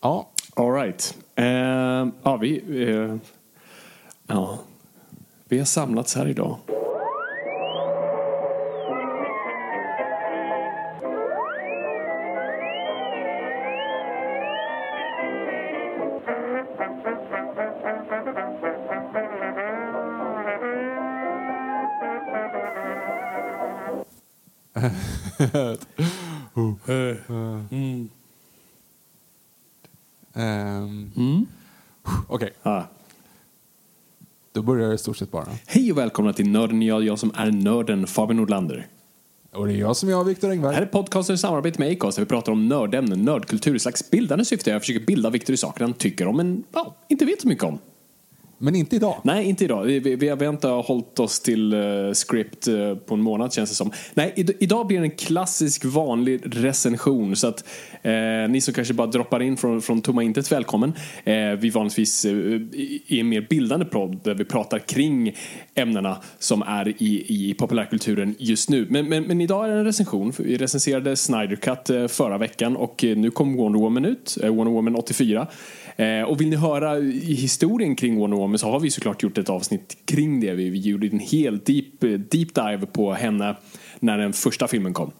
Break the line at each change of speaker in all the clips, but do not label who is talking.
Ja,
All right. Eh, ja, vi, eh, ja, vi har samlats här idag.
ehm, okej.
Ja.
Då börjar det i stort sett bara.
Hej och välkomna till Nörden jag, jag som är nörden Fabian Nordlander.
Och det är jag som är jag, Viktor
Det här
Engberg.
är podcasten i samarbete med Acast där vi pratar om nördämnen, nördkultur i slags bildande syfte. Jag försöker bilda Viktor i saker han tycker om men ja, inte vet så mycket om.
Men inte idag.
Nej, inte idag. Vi, vi, vi har inte hållit oss till uh, script uh, på en månad känns det som. Nej, id- idag blir det en klassisk vanlig recension. Så att uh, ni som kanske bara droppar in från, från tomma intet, välkommen. Eh, vi vanligtvis i i en mer bildande podd där vi pratar kring ämnena som är i, i populärkulturen just nu. Men, men, men idag är det en recension. Vi recenserade Snyder Cut förra veckan och nu kom Wonder Woman ut, eh, Wonder Woman 84. Eh, och vill ni höra i historien kring Wonder Woman så har vi såklart gjort ett avsnitt kring det. Vi, vi gjorde en hel deep, deep dive på henne när den första filmen kom.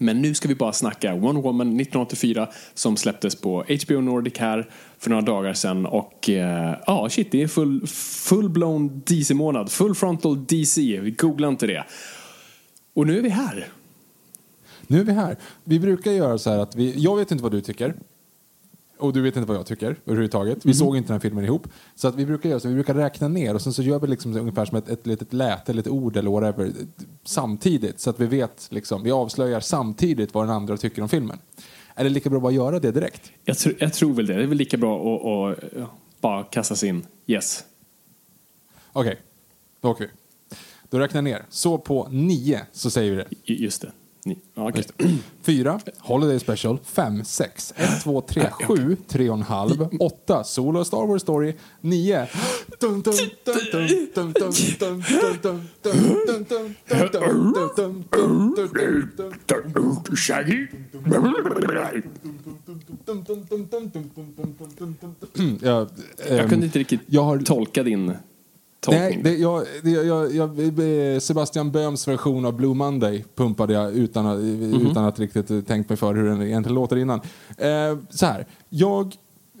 Men nu ska vi bara snacka Wonder Woman 1984 som släpptes på HBO Nordic här för några dagar sedan. Och eh, ja, shit, det är full, full-blown DC-månad. Full frontal DC. Vi googlar inte det. Och nu är vi här.
Nu är vi här. Vi brukar göra så här att vi, jag vet inte vad du tycker. Och du vet inte vad jag tycker överhuvudtaget. Vi såg inte den här filmen ihop. Så att vi brukar göra så, vi brukar räkna ner och sen så gör vi liksom ungefär som ett, ett litet läte, eller ett ord eller whatever samtidigt. Så att vi vet, liksom, vi avslöjar samtidigt vad den andra tycker om filmen. Är det lika bra att bara göra det direkt?
Jag, tr- jag tror väl det. Det är väl lika bra att, att ja, bara kasta sig in. Yes.
Okej, då åker vi. Då räknar jag ner. Så på nio så säger vi det.
Just det. Okay.
Fyra, Holiday Special. Fem, sex. Ett, två, tre, sju, tre och en halv. Åtta, Solo Star Wars Story. Nio...
Jag, kunde inte riktigt tolka din
Nej,
tolkning.
det, jag, det, jag, jag, Sebastian Böhms version av Blue Monday pumpade jag utan att, utan att riktigt tänkt mig för hur den egentligen låter innan. Eh, så här, jag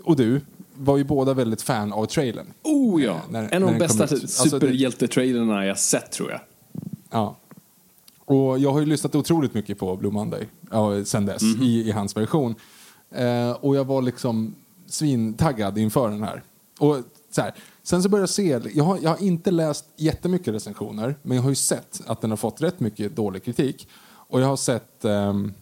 och du var ju båda väldigt fan av trailern.
Oh ja,
när-
en
när
av de bästa.
Alltså,
superhjältetrailerna jag sett tror jag.
Ja. Och jag har ju lyssnat otroligt mycket på Blue Monday ja, sen dess i, i hans version. Eh, och jag var liksom svintaggad inför den här. Och så här, sen så började jag se, jag har, jag har inte läst jättemycket recensioner men jag har ju sett att den har fått rätt mycket dålig kritik. Och jag har sett ehm,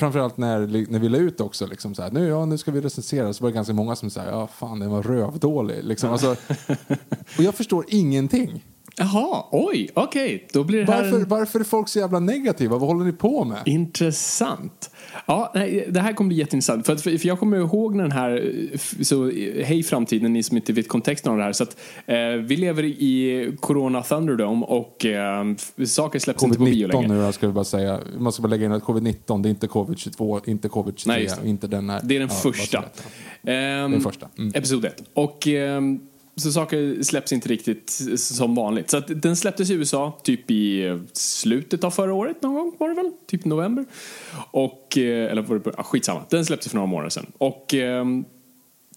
Framförallt när, när vi la ut också, liksom så här, nu, ja, nu ska vi recensera, så var det ganska många som sa ja fan den var rövdålig. Liksom. Alltså, och jag förstår ingenting.
Jaha, oj, okej. Då blir det här
Varför, är folk så jävla negativa? Vad håller ni på med?
Intressant. Ja, nej, det här kommer bli jätteintressant. För, att, för jag kommer ihåg när den här, så hej framtiden, ni som inte vet kontexten av det här. Så att, eh, vi lever i Corona Thunderdome och eh, saker släpps inte på bio
Covid-19
längre.
nu då, ska vi bara säga. Man ska bara lägga in att covid-19, det är inte covid-22, inte covid-23,
Nej,
inte den här.
Det är den
Ja,
första.
vet jag.
Ehm,
Den första. Mm.
Episod ett. Och ehm, så saker släpps inte riktigt som vanligt. Så att den släpptes i USA typ i eh, slutet av förra året någon gång var det väl? Typ november. Och, eh, eller var det, ah, skitsamma. Den släpptes för några månader sedan. Och eh,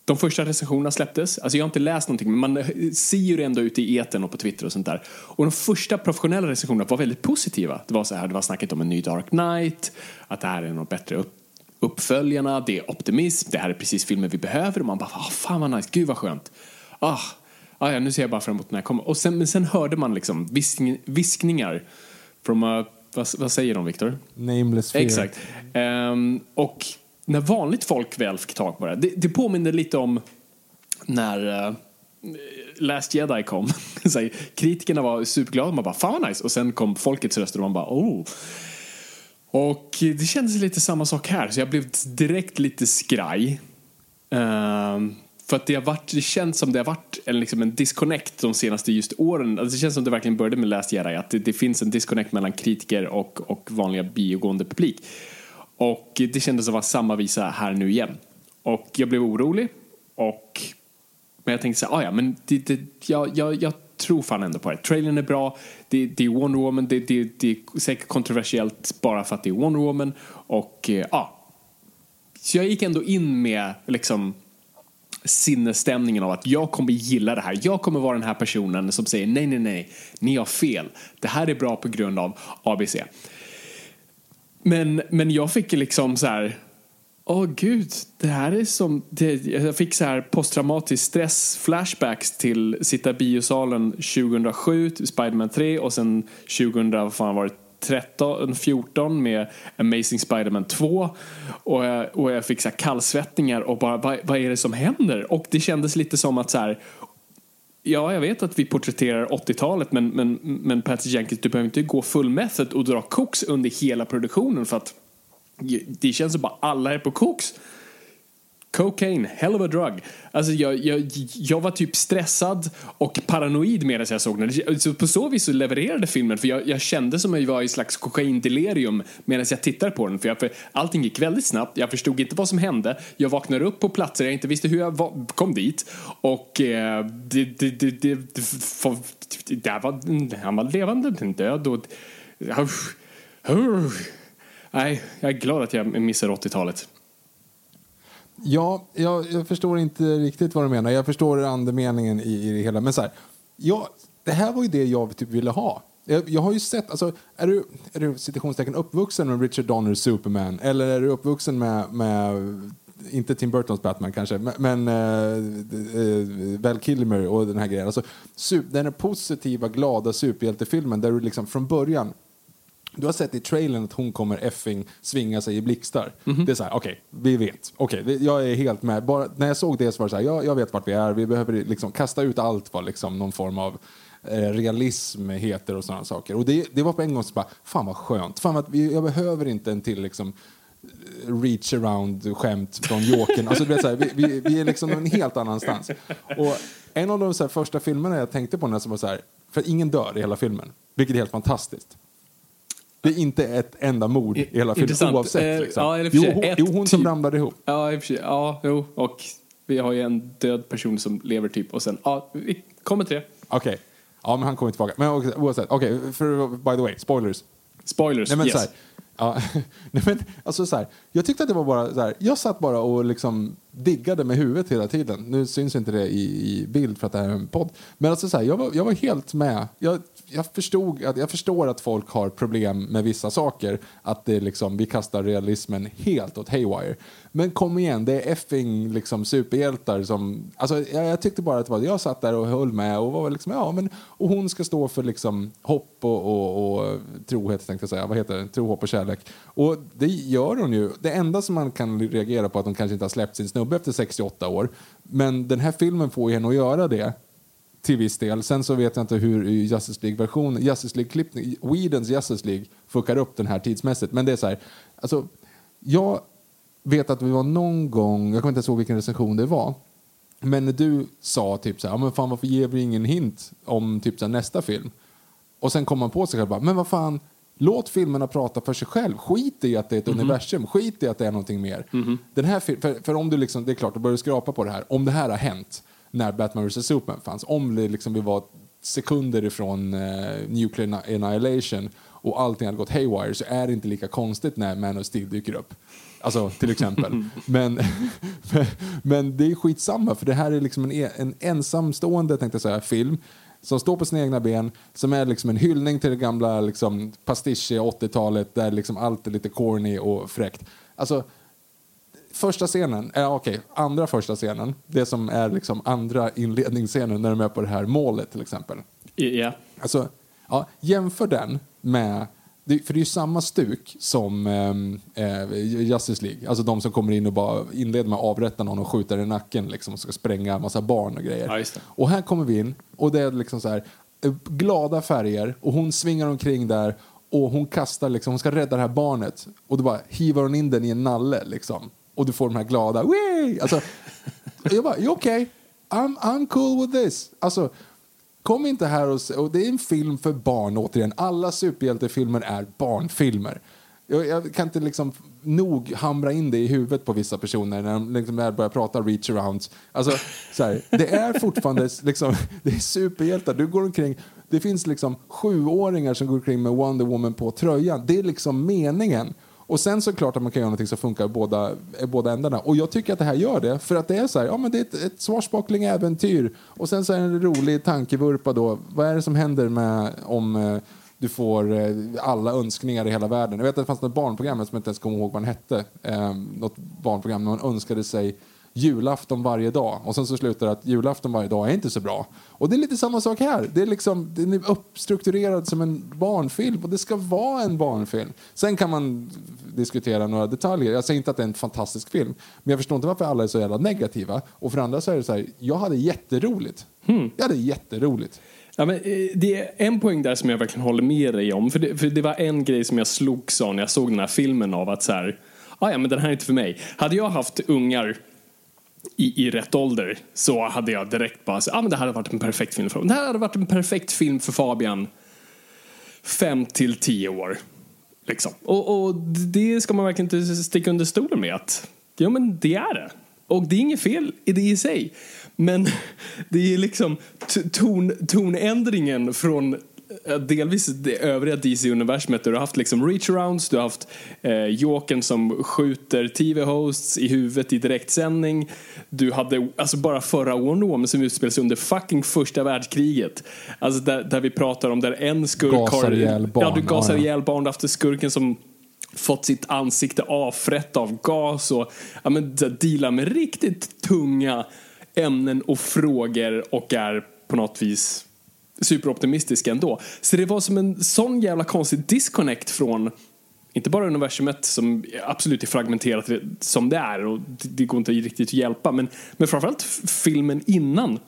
de första recensionerna släpptes. Alltså jag har inte läst någonting men man eh, ser ju det ändå ute i eten och på Twitter och sånt där. Och de första professionella recensionerna var väldigt positiva. Det var så här, det var snacket om en ny Dark Knight, att det här är något bättre upp, uppföljarna, det är optimism, det här är precis filmen vi behöver och man bara, ah, fan vad nice, gud vad skönt. Ah, ah ja, nu ser jag bara fram emot när jag kommer. Och sen, men sen hörde man liksom viskning, viskningar från, uh, vad, vad säger de Viktor?
Nameless fear.
Exakt. Um, och när vanligt folk väl fick tag på det, det, det påminner lite om när uh, Last Jedi kom. här, kritikerna var superglada, man bara fan vad nice. Och sen kom folkets röster och man bara oh. Och det kändes lite samma sak här, så jag blev direkt lite skraj. Um, för att det har varit, det känns som det har varit en, liksom en disconnect de senaste just åren. Alltså det känns som det verkligen började med Last Jedi, att det, det finns en disconnect mellan kritiker och, och vanliga biogående publik. Och det kändes som att vara samma visa här nu igen. Och jag blev orolig. Och, men jag tänkte så här, ah, ja, men det, det, jag, jag, jag tror fan ändå på det. Trailern är bra, det, det är Wonder Woman, det, det, det är säkert kontroversiellt bara för att det är Wonder Woman. Och eh, ja, ah. så jag gick ändå in med liksom sinnesstämningen av att jag kommer gilla det här. Jag kommer vara den här personen som säger nej, nej, nej, ni har fel. Det här är bra på grund av ABC. Men, men jag fick liksom så här, åh oh, gud, det här är som, det, jag fick så här posttraumatisk stress, flashbacks till sitta i biosalen 2007, Spiderman 3 och sen 2000, vad fan var det, 13, 14 med Amazing Spiderman 2 och jag, och jag fick så här kallsvettningar och bara vad, vad är det som händer? Och det kändes lite som att så här Ja, jag vet att vi porträtterar 80-talet men, men, men Patty Jenkins, du behöver inte gå full method och dra koks under hela produktionen för att det känns som bara alla är på koks. Cocaine, hell of a drug. Alltså jag, jag, jag var typ stressad och paranoid medan jag såg den. Så på så vis så levererade filmen för jag, jag kände som att jag var i slags kokaindelirium medan jag tittade på den. För, jag, för allting gick väldigt snabbt, jag förstod inte vad som hände. Jag vaknade upp på platser jag inte visste hur jag var, kom dit. Och eh, det, det, det, det, det, det var, han var levande, död och... Nej, jag är glad att jag missade 80-talet.
Ja, jag, jag, förstår inte riktigt vad du menar. Jag förstår andemeningen i, i det hela. Men så här, ja, det här var ju det jag typ ville ha. Jag, jag, har ju sett, alltså, är du, är du citationstecken uppvuxen med Richard Donners Superman eller är du uppvuxen med, med inte Tim Burtons Batman kanske, men, men äh, Val Kilmer och den här grejen. Alltså, den här positiva, glada superhjältefilmen där du liksom från början du har sett i trailern att hon kommer effing svinga sig i blixtar. Mm -hmm. Det är så här, okej, okay, vi vet. Okej, okay, jag är helt med. Bara, när jag såg det så var det så här, jag, jag vet vart vi är. Vi behöver liksom kasta ut allt vad liksom någon form av eh, realism heter och sådana saker. Och det, det var på en gång så bara, fan vad skönt. Fan vi, jag behöver inte en till liksom reach around skämt från Jokern. Alltså, du vet, så här, vi, vi, vi, är liksom någon helt annanstans. Och en av de så här, första filmerna jag tänkte på när som var så här, för ingen dör i hela filmen, vilket är helt fantastiskt. Det är inte ett enda mord i hela filmen oavsett. Eh, liksom. Ja, jo, hon, jo, hon som typ. ramlade ihop.
Ja, i och. Ja, jo. Och vi har ju en död person som lever typ och sen, ja, vi kommer till det.
Okej. Okay. Ja, men han kommer tillbaka. Men oavsett, okej, okay, för by the way, spoilers.
Spoilers, Nej, men, yes. Så här,
ja, Nej, men, alltså, så här, jag tyckte att det var bara så här, jag satt bara och liksom diggade med huvudet hela tiden. Nu syns inte det i, i bild för att det här är en podd. Men alltså så här, jag, var, jag var helt med. Jag jag, förstod, att, jag förstår att folk har problem med vissa saker. Att det liksom, vi kastar realismen helt åt haywire. Men kom igen, det är effing liksom superhjältar som... Alltså, jag, jag tyckte bara att var, jag satt där och höll med och var liksom, ja men... Och hon ska stå för liksom hopp och, och, och trohet tänkte jag säga. Vad heter det? Tro, hopp och kärlek. Och det gör hon ju. Det enda som man kan reagera på är att de kanske inte har släppt sin snubbe efter 68 år. Men den här filmen får ju henne att göra det till viss del. Sen så vet jag inte hur Justice League-versionen, Justice League-klippning, Whedons Justice League fuckar upp den här tidsmässigt. Men det är så här, alltså, jag vet att vi var någon gång, jag kommer inte ihåg vilken recension det var, men när du sa typ så här, men fan varför ger vi ingen hint om typ så här, nästa film? Och sen kom man på sig själv bara, men vad fan, låt filmerna prata för sig själv. Skit i att det är ett mm -hmm. universum, skit i att det är någonting mer. Mm -hmm. Den här för, för om du liksom, det är klart, du börjar skrapa på det här, om det här har hänt, när Batman vs Superman fanns. Om det liksom vi var sekunder ifrån eh, Nuclear Annihilation och allting hade gått haywire så är det inte lika konstigt när Man of Steel dyker upp. Alltså till exempel. men, men det är skitsamma för det här är liksom en, en ensamstående tänkte jag säga, film som står på sina egna ben, som är liksom en hyllning till det gamla liksom, pastiche 80-talet där liksom allt är lite corny och fräckt. Alltså, första scenen, äh, okej, okay, andra första scenen, det som är liksom andra inledningsscenen när de är på det här målet till exempel.
Ja. Yeah.
Alltså, ja, jämför den med det, för det är ju samma stuk som eh, Justice League. Alltså de som kommer in och bara inleder med att avrätta någon och skjuta i nacken liksom, och ska spränga en massa barn och grejer.
Ja,
och här kommer vi in och det är liksom så här eh, glada färger och hon svingar omkring där och hon kastar liksom, hon ska rädda det här barnet och då bara hivar hon in den i en nalle liksom. Och du får de här glada, Wee! Alltså, jag bara, okej, okay. I'm, I'm cool with this. Alltså, Kom inte här och, och det är en film för barn återigen. Alla superhjältefilmer är barnfilmer. Jag, jag, kan inte liksom nog hamra in det i huvudet på vissa personer när de liksom börjar prata reach arounds. Alltså, så här, det är fortfarande liksom, det är superhjältar. Du går omkring, det finns liksom sjuåringar som går omkring med Wonder Woman på tröjan. Det är liksom meningen. Och sen så klart att man kan göra något som funkar i båda, i båda ändarna. Och jag tycker att det här gör det. För att det är så här, ja men det är ett, ett swashbuckling-äventyr. Och sen så är det en rolig tankevurpa då. Vad är det som händer med om eh, du får eh, alla önskningar i hela världen? Jag vet att det fanns något barnprogram, som jag inte ens kommer ihåg vad den hette. Eh, något barnprogram när man önskade sig julafton varje dag. Och sen så slutar det att julafton varje dag är inte så bra. Och det är lite samma sak här. Det är liksom, den är uppstrukturerad som en barnfilm och det ska vara en barnfilm. Sen kan man diskutera några detaljer. Jag säger inte att det är en fantastisk film, men jag förstår inte varför alla är så jävla negativa. Och för andra så är det så här, jag hade jätteroligt. Hmm. Jag hade jätteroligt.
Ja, men, eh, det är en poäng där som jag verkligen håller med dig om. För det, för det var en grej som jag slogs av när jag såg den här filmen av att så här, ah, ja men den här är inte för mig. Hade jag haft ungar i, i rätt ålder så hade jag direkt bara sagt ah, men det här hade varit en perfekt film för Det här hade varit en perfekt film för Fabian. Fem till tio år. Liksom. Och, och det ska man verkligen inte sticka under stolen med att ja men det är det. Och det är inget fel i det i sig. Men det är liksom ton, tonändringen från delvis det övriga DC-universumet. Du har haft liksom reach-arounds, du har haft eh, Jokern som skjuter TV-hosts i huvudet i direktsändning. Du hade alltså bara förra Woman som utspelar sig under fucking första världskriget. Alltså där, där vi pratar om där en skurk
gasar har... Ihjäl barn.
Ja, du gasar ihjäl barn. Du har haft skurken som fått sitt ansikte avfrätt av gas och ja, men, dealar med riktigt tunga ämnen och frågor och är på något vis superoptimistisk ändå. Så det var som en sån jävla konstig disconnect från inte bara universumet som absolut är fragmenterat som det är och det går inte riktigt att hjälpa men, men framförallt filmen innan.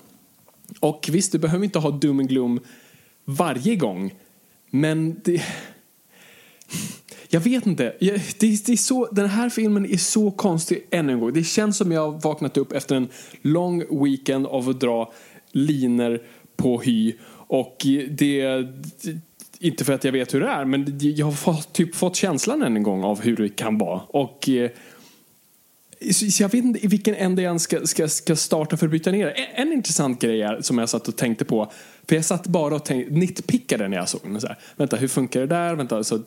Och visst, du behöver inte ha doom and gloom varje gång men det... Jag vet inte. Det, det, är så, den här filmen är så konstig ännu en gång. Det känns som jag har vaknat upp efter en lång weekend av att dra liner på hy och det, inte för att jag vet hur det är, men jag har fått, typ fått känslan än en gång av hur det kan vara. Och eh, så jag vet inte i vilken ände jag ska, ska, ska starta för att bryta ner en, en intressant grej är, som jag satt och tänkte på, för jag satt bara och tänkte, nitpickade när jag såg den. Så här, Vänta, hur funkar det där? Vänta, så,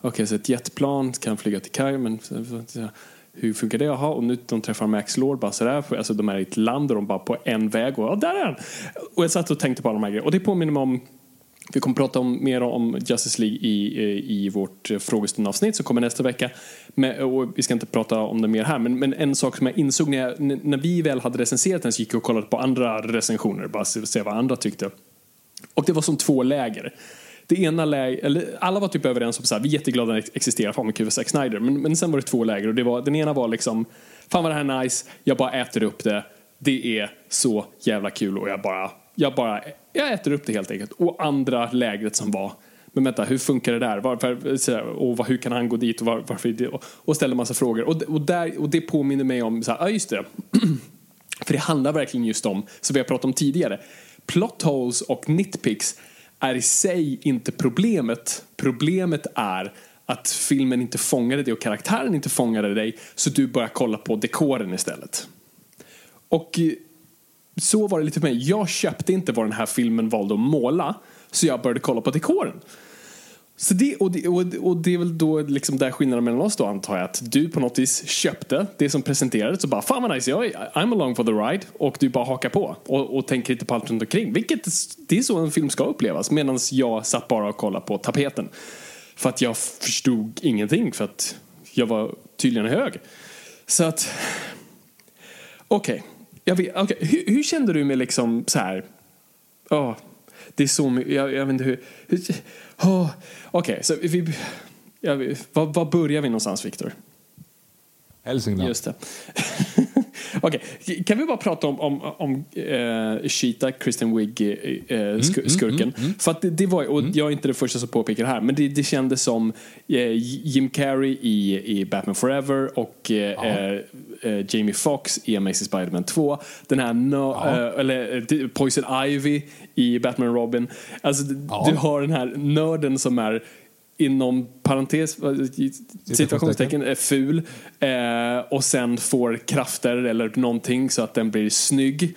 okay, så ett jetplan kan flyga till kaj, men Så, så, hur funkar det? Jaha, och nu de träffar Max Lord bara sådär, alltså de är i ett land och de bara på en väg och ja, där är han! Och jag satt och tänkte på alla de här grejerna och det påminner mig om vi kommer prata om, mer om Justice League i, eh, i vårt eh, frågestundavsnitt som kommer nästa vecka. Men, och vi ska inte prata om det mer här, men, men en sak som jag insåg när, jag, när vi väl hade recenserat den så gick jag och kollade på andra recensioner, bara se vad andra tyckte. Och det var som två läger det ena läget, eller alla var typ överens om att vi är jätteglada att den existerar, fan vad kul för Zack Snyder. Men, men sen var det två läger och det var, den ena var liksom, fan vad det här är nice, jag bara äter upp det, det är så jävla kul och jag bara, jag bara, jag äter upp det helt enkelt. Och andra lägret som var, men vänta, hur funkar det där? Varför, och hur kan han gå dit? Och, var, varför, och, och ställer massa frågor. Och, och, där, och det påminner mig om, så här, ja just det. För det handlar verkligen just om, som vi har pratat om tidigare, plot holes och nitpicks är i sig inte problemet. Problemet är att filmen inte fångade dig och karaktären inte fångade dig så du börjar kolla på dekoren istället. Och eh, så var det lite för mig. Jag köpte inte vad den här filmen valde att måla, så jag började kolla på dekoren. Så det, och, det, och, och det är väl då liksom där skillnaden mellan oss då antar jag att du på något vis köpte det som presenterades och bara fan vad nice, jag, I'm along for the ride och du bara hakar på och, och tänker inte på allt runt omkring. Vilket det är så en film ska upplevas medan jag satt bara och kollade på tapeten. För att jag förstod ingenting för att jag var tydligen hög. Så att okej, okay. okay. hur, hur, kände du med liksom så här, oh, det är så mycket, jag, jag vet inte hur, hur oh, Okej, okay, så vi, ja, var, var börjar vi någonstans Viktor?
Hälsingland.
Just det. Okej, okay. kan vi bara prata om, om, om uh, Cheetah, Kristen Wiig, uh, sk mm, skurken? Mm, mm, För att det, det, var, och mm. jag är inte det första som påpekar det här, men det, det kändes som uh, Jim Carrey i, i Batman Forever och Jamie Foxx i Amazing Spiderman 2. Den här, no, eller Poison Ivy i Batman Robin. Alltså, ja. du har den här nörden som är inom parentes, situationstecken, är ful eh, och sen får krafter eller någonting så att den blir snygg.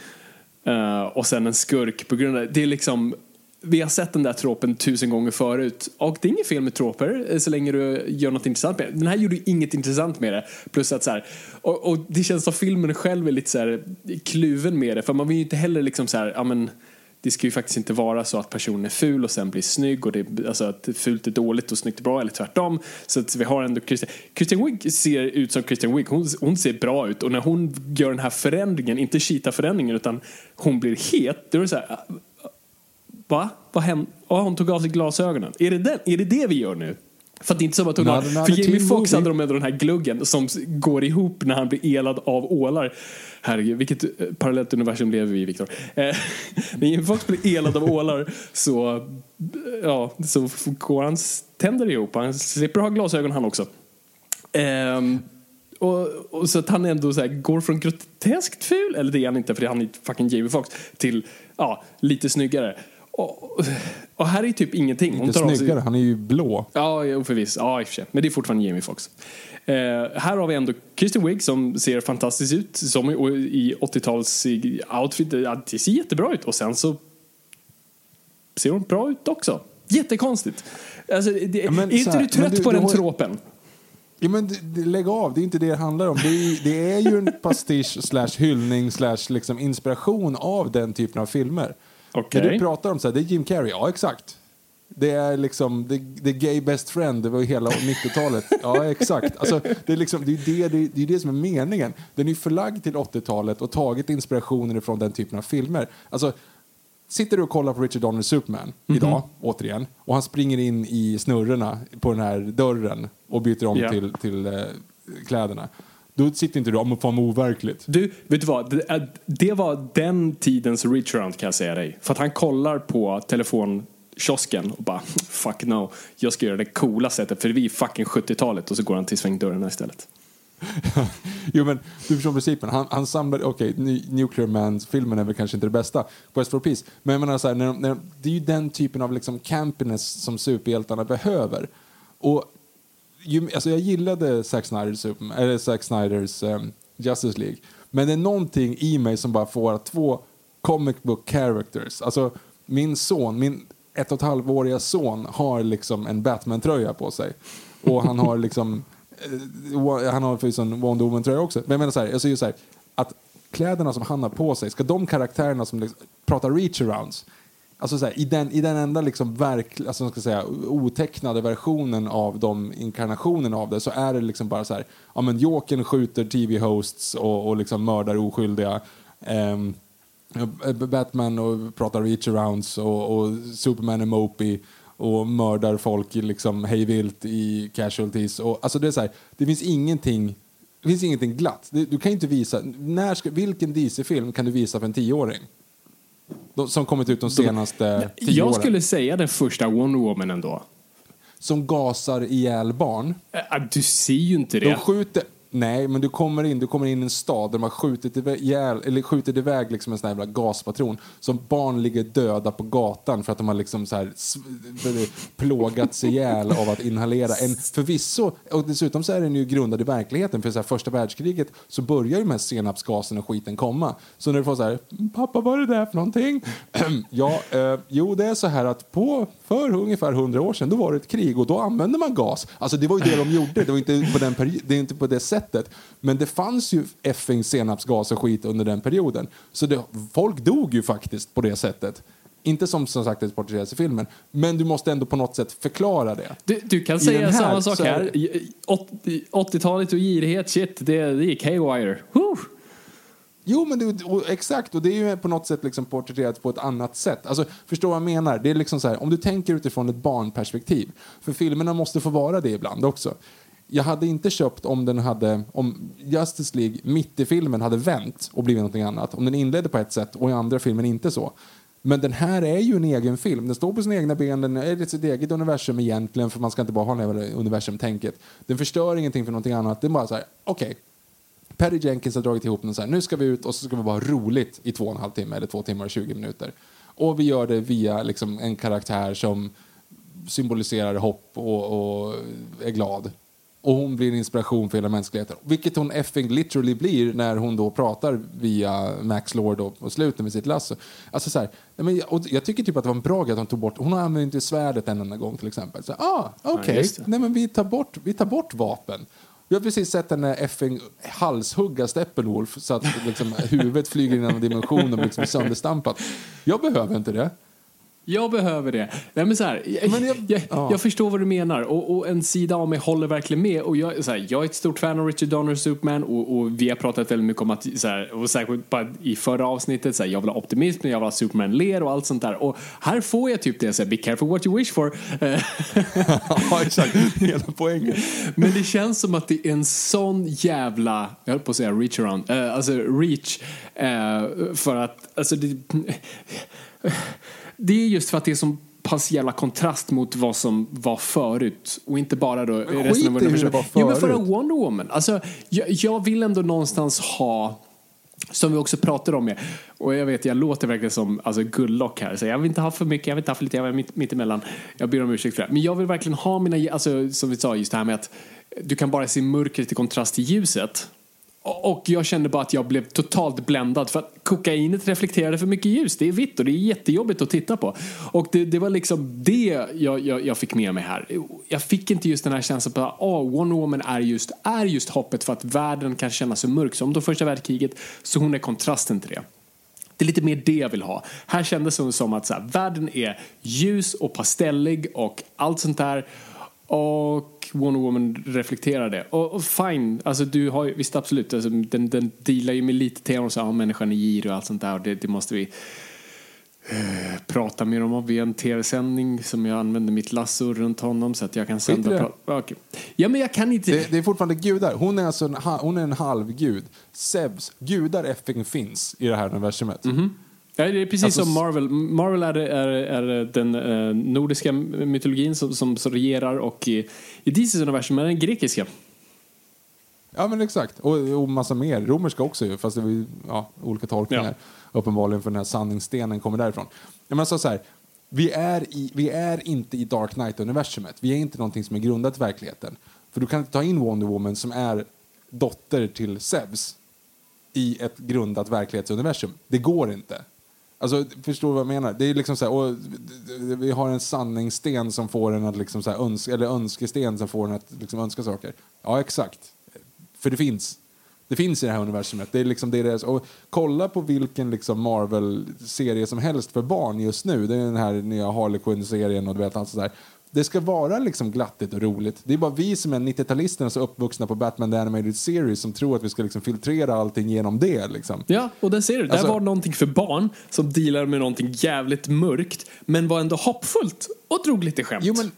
Eh, och sen en skurk på grund av det. är liksom vi har sett den där tropen tusen gånger förut och det är inget fel med troper eh, så länge du gör något intressant med det. Den här gjorde inget intressant med det. Plus att så här, och, och, det känns som filmen själv är lite så här kluven med det för man vill ju inte heller liksom så här, ja men det ska ju faktiskt inte vara så att personen är ful och sen blir snygg och det, alltså att fult är dåligt och snyggt är bra eller tvärtom. Så att vi har ändå Christian, Christian Wiig ser ut som Christian Wiig, hon, hon ser bra ut och när hon gör den här förändringen, inte kita förändringen utan hon blir het, då är det så här, ah, va? Vad hände? Ja, hon tog av sig glasögonen. Är det, den? är det det vi gör nu? För att det är inte så att hon har, för Jamie Foxx hade de ändå den här gluggen som går ihop när han blir elad av ålar. Herregud, vilket eh, parallellt universum lever vi i, Viktor? Eh, när Jamie Foxx blir elad av ålar så, ja, så går hans tänder ihop. Han slipper ha glasögon han också. Eh, och, och, så att han ändå så här, går från groteskt ful, eller det är han inte för han är fucking Jamie Foxx, till ja, lite snyggare. Och, och, här är typ ingenting.
Lite tar snyggare, sig... han är ju blå.
Ja, förvisso. Ja, i och för sig. Men det är fortfarande Jamie Foxx. Eh, här har vi ändå Kristen Wiig som ser fantastiskt ut som i 80-tals outfit. Ja, det ser jättebra ut. Och sen så ser hon bra ut också. Jättekonstigt. Alltså, det, ja, men, är inte här, du trött du, på du den har... tropen?
Ja, men lägg av, det är inte det det handlar om. Det är, det är ju en pastisch slash hyllning slash liksom inspiration av den typen av filmer. Okay. När du pratar om så här, det är Jim Carrey, ja exakt. Det är liksom the, the gay best friend, det var hela 90-talet. Ja, exakt. Alltså, det, är liksom, det, är det, det, är det som är meningen. Den är förlagd till 80-talet och tagit inspirationer från den typen av filmer. Alltså, sitter du och kollar på Richard Donner Superman mm -hmm. idag, återigen, och han springer in i snurrorna på den här dörren och byter om yeah. till, till uh, kläderna. Då sitter inte du och fan overkligt.
Du, vet du vad? Det, det var den tidens reach-around kan jag säga dig. För att han kollar på telefonkiosken och bara fuck no, jag ska göra det coola sättet för vi är fucking 70-talet och så går han till svängdörrarna istället.
jo men du förstår principen. Han, han samlar, okej, okay, Nuclear Man-filmen är väl kanske inte det bästa, Quest for Peace. Men jag menar så här, när, när, det är ju den typen av liksom campiness som superhjältarna behöver. Och ju, alltså jag gillade Zack Snyders, eller Zack Snyders um, Justice League. Men det är någonting i mig som bara får två comic book characters. Alltså min son, min ett och ett halvåriga son har liksom en Batman-tröja på sig. Och han har liksom, eh, han har förvisso en Wonder Woman-tröja också. Men jag menar så här, jag säger så här, att kläderna som han har på sig, ska de karaktärerna som liksom, pratar reach-arounds, Alltså så här, i, den, I den enda liksom verk, alltså ska säga, otecknade versionen av de inkarnationerna av det så är det liksom bara så här, ja men Jokern skjuter tv-hosts och, och liksom mördar oskyldiga. Um, Batman och pratar reach-arounds och, och, Superman är mopey och mördar folk liksom hejvilt i casualties. Och, alltså det, är så här, det finns ingenting det finns ingenting glatt. Du kan inte visa, när ska, vilken DC-film kan du visa för en tioåring? Som kommit ut de senaste tio
Jag åren. skulle säga den första Wonder Woman ändå.
Som gasar ihjäl barn.
Äh, du ser ju inte det.
De skjuter, Nej, men du kommer in, du kommer in i en stad där de har skjutit iväg, eller skjutit iväg liksom en sån här jävla gaspatron. Som barn ligger döda på gatan för att de har liksom så här s- plågats ihjäl av att inhalera en förvisso, och dessutom så är den ju grundad i verkligheten. För så här, första världskriget så börjar ju med senapsgasen och skiten komma. Så när du får så här, pappa vad är det där för någonting? ja, eh, jo det är så här att på, för ungefär hundra år sedan då var det ett krig och då använde man gas. Alltså det var ju det de gjorde, det var inte på, den det är inte på det sättet. Men det fanns ju effing senapsgas och skit under den perioden. Så det, folk dog ju faktiskt på det sättet. Inte som som sagt det porträtteras i filmen, men du måste ändå på något sätt förklara det.
Du, du kan
I
säga
här
samma sak här. Åt- 80-talet och girighet, shit, det, det gick haywire. Woo!
Jo, men det, och, exakt. Och det är ju på något sätt liksom porträtterat på ett annat sätt. Alltså, förstår vad jag menar? Det är liksom så här, om du tänker utifrån ett barnperspektiv. För filmerna måste få vara det ibland också. Jag hade inte köpt om den hade, om Justice League mitt i filmen hade vänt och blivit någonting annat. Om den inledde på ett sätt och i andra filmen inte så. Men den här är ju en egen film. Den står på sina egna ben, den är sitt eget universum egentligen för man ska inte bara ha det här universum-tänket. Den förstör ingenting för någonting annat. Det är bara så här, okej, Okay. Perry Jenkins har dragit ihop den så här, nu ska vi ut och så ska vi vara roligt i två och en halv timme eller två timmar och 20 minuter. Och vi gör det via liksom, en karaktär som symboliserar hopp och, och är glad. Och hon blir en inspiration för hela mänskligheten. Vilket hon effing literally blir när hon då pratar via Max Lord och, och slutar med sitt lasso. Alltså så här, men jag, jag tycker typ att det var en bra grej att hon tog bort, hon använder inte svärdet en enda gång till exempel. Så, ah, okej,
det.
nej men vi tar bort, vi tar bort vapen. Vi har precis sett henne effing halshugga Steppenwolf så att liksom, huvudet flyger in i en dimension och blir liksom sönderstampat. Jag behöver inte det.
Jag behöver det. Nej, men så här, jag,
Men
jag,
jag-
jag,
ja.
förstår vad du menar och, och en sida av mig håller verkligen med. Och jag, så här, jag är ett stort fan av Richard Donners Superman och, och vi har pratat väldigt mycket om att, så här, och särskilt bara i förra avsnittet, så här, jag vill ha optimism, jag vill ha Superman ler och allt sånt där. Och här får jag typ det, så här, be careful what you wish for.
Ja, exakt. Hela poängen.
Men det känns som att det är en sån jävla, jag höll på att säga reach around, eh, alltså reach, eh, för att, alltså det, det är just för att det är som pass jävla kontrast mot vad som var förut och inte bara då
skit
resten av universum. Jo men för
förut.
Wonder Woman, alltså jag, jag vill ändå någonstans ha som vi också pratade om, och jag vet jag låter verkligen som alltså, Gullock här, så jag vill inte ha för mycket, jag vill inte ha för lite, jag vill mitt, mitt emellan. Jag ber om ursäkt för det. Men jag vill verkligen ha mina, alltså, som vi sa, just det här med att du kan bara se mörkret i kontrast till ljuset. Och jag kände bara att jag blev totalt bländad för att kokainet reflekterade för mycket ljus. Det är vitt och det är jättejobbigt att titta på. Och det, det var liksom det jag, jag, jag fick med mig här. Jag fick inte just den här känslan på att oh, Wonder Woman är just, är just hoppet för att världen kan kännas så mörk som då första världskriget. Så hon är kontrasten till det. Det är lite mer det jag vill ha. Här kändes hon som att så här, världen är ljus och pastellig och allt sånt där. Och Wonder Woman reflekterar det. Och, och fine, alltså du har ju, visst absolut, alltså, den, den dealar ju med lite teman så ja, människan är girig och allt sånt där och det, det måste vi eh, prata mer om via en tv-sändning som jag använder mitt lasso runt honom så att jag kan sända. Okej. Ja men jag kan inte.
Det, det är fortfarande gudar. Hon är alltså en, ha- hon är en halvgud. Zeus, gudar effing finns i det här universumet.
Ja, det är precis
Alltså,
som Marvel. Marvel är, är, är den eh, nordiska mytologin som, som, som regerar och i, i DCs universum är den grekiska.
Ja men exakt. Och, och massa mer. Romerska också ju, fast det ju ja, olika tolkningar. Uppenbarligen för den här sanningsstenen kommer därifrån. Jag menar så här, vi är, i, vi är inte i Dark Knight-universumet. Vi är inte någonting som är grundat i verkligheten. För du kan inte ta in Wonder Woman som är dotter till Zeus i ett grundat verklighetsuniversum. Det går inte. Alltså, förstår du vad jag menar? Det är liksom så här, och, vi har en sanningssten som får en att liksom så här, önska, eller önskesten som får en att liksom önska saker. Ja, exakt. För det finns. Det finns i det här universumet. Det är liksom det deras. Och kolla på vilken liksom Marvel-serie som helst för barn just nu. Det är den här nya Harley Quinn-serien och du vet allt sådär. Det ska vara liksom glattigt och roligt. Det är bara vi som är 90-talisterna så uppvuxna på Batman The Animated Series som tror att vi ska liksom filtrera allting genom det. Liksom.
Ja, och där ser du. Där
Alltså-
var någonting för barn som dealar med någonting jävligt mörkt men var ändå hoppfullt och drog lite skämt.
Jo men,